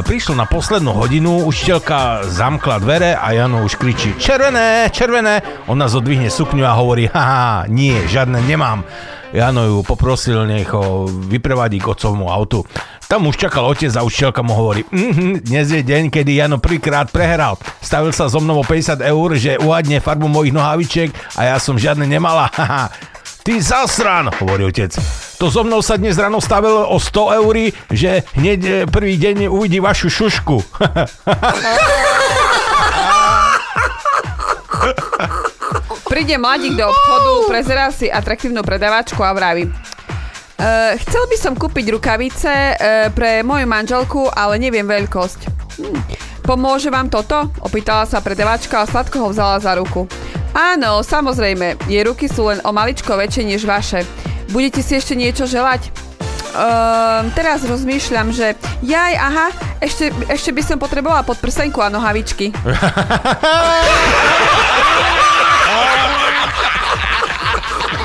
prišlo na poslednú hodinu, učiteľka zamkla dvere a Jano už kričí červené, červené. Ona zodvihne sukňu a hovorí, haha, nie, žiadne nemám. Jano ju poprosil, nech ho vyprevadí k otcovmu autu. Tam už čakal otec a učiteľka mu hovorí, mhm, dnes je deň, kedy Jano prvýkrát prehral. Stavil sa so mnou o 50 eur, že uhadne farbu mojich nohavičiek a ja som žiadne nemala. Haha. Ty zasran, hovorí otec. To so mnou sa dnes ráno stavil o 100 eur, že hneď e, prvý deň uvidí vašu šušku. príde mladík do obchodu, prezerá si atraktívnu predavačku a vraví. Uh, chcel by som kúpiť rukavice uh, pre moju manželku, ale neviem veľkosť. Hm. Pomôže vám toto? Opýtala sa predavačka a sladko ho vzala za ruku. Áno, samozrejme, jej ruky sú len o maličko väčšie než vaše. Budete si ešte niečo želať? Um, teraz rozmýšľam, že jaj, aha, ešte, ešte by som potrebovala podprsenku a nohavičky.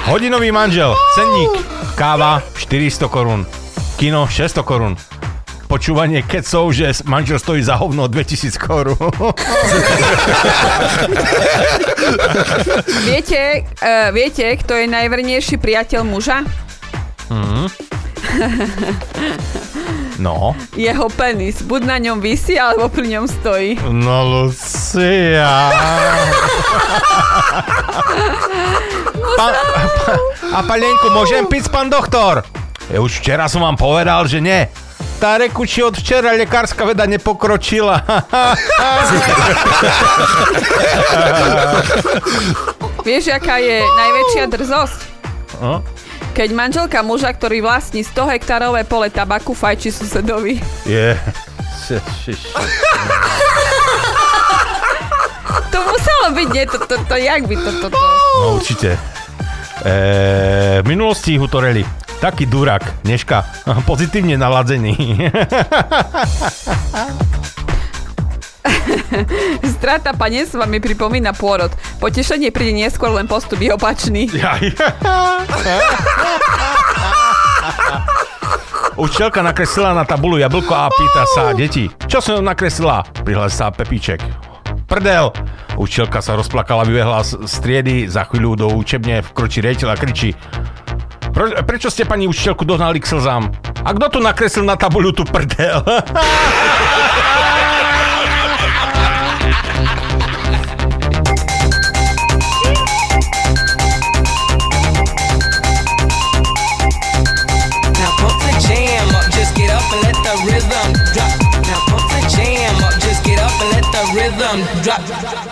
Hodinový manžel, cenník, káva 400 korún, kino 600 korún, počúvanie kecov, že manžel stojí za hovno 2000 korún. viete, uh, viete, kto je najvernejší priateľ muža? Mhm. No. Jeho penis. Buď na ňom vysí, alebo pri ňom stojí. No Lucia. Pa, pa, a palenku, môžem piť, pán doktor? Ja už včera som vám povedal, že nie. Tá reku, či od včera lekárska veda nepokročila. Vieš, aká je najväčšia drzosť? No? Keď manželka muža, ktorý vlastní 100 hektárové pole tabaku, fajči susedovi. Je. To muselo byť, nie? To, to, to, jak by to, to, to... No určite. E, v minulosti ich utoreli. Taký durak, dneška pozitívne naladzený. Strata panenstva mi pripomína pôrod. Potešenie príde neskôr, len postup je opačný. Učiteľka nakreslila na tabulu jablko a pýta sa deti, čo som nakreslila? Prihlási sa Pepíček. Prdel! Učiteľka sa rozplakala, vybehla z triedy, za chvíľu do učebne vkročí riaditeľ a kričí Pro, prečo ste pani učiteľku dohnali k slzám? A kto tu nakreslil na tabuľu tú prdel? dot, dot, dot.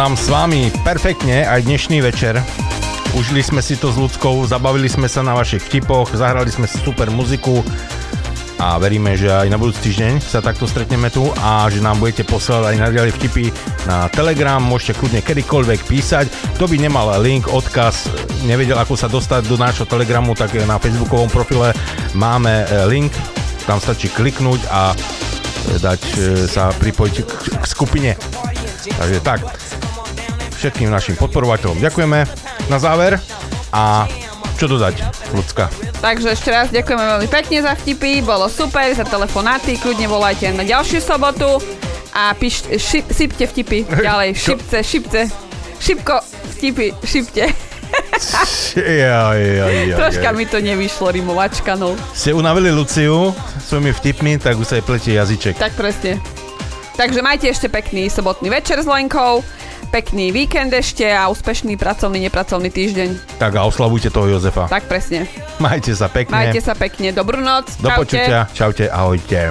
Nám s vami perfektne aj dnešný večer. Užili sme si to s ľudskou, zabavili sme sa na vašich vtipoch, zahrali sme super muziku a veríme, že aj na budúci týždeň sa takto stretneme tu a že nám budete posielať aj naďalej vtipy na Telegram, môžete kľudne kedykoľvek písať. Kto by nemal link, odkaz, nevedel ako sa dostať do nášho Telegramu, tak na facebookovom profile máme e, link, tam stačí kliknúť a e, dať e, sa pripojiť k skupine. Takže tak, všetkým našim podporovateľom ďakujeme na záver a čo dodať, ľudská? Takže ešte raz ďakujeme veľmi pekne za vtipy, bolo super, za telefonáty, kľudne volajte na ďalšiu sobotu a píš, šip, sypte vtipy ďalej, šipce, šipce, šipko, vtipy, šipte. Ja, ja, ja, Troška mi to nevyšlo, rimovačka, no. Ste unavili Luciu svojimi vtipmi, tak už sa jej pletie jazyček. Tak presne. Takže majte ešte pekný sobotný večer s Lenkou, pekný víkend ešte a úspešný pracovný, nepracovný týždeň. Tak a oslavujte toho Jozefa. Tak presne. Majte sa pekne. Majte sa pekne, dobrú noc. Do čaute. počutia. Čaute, ahojte.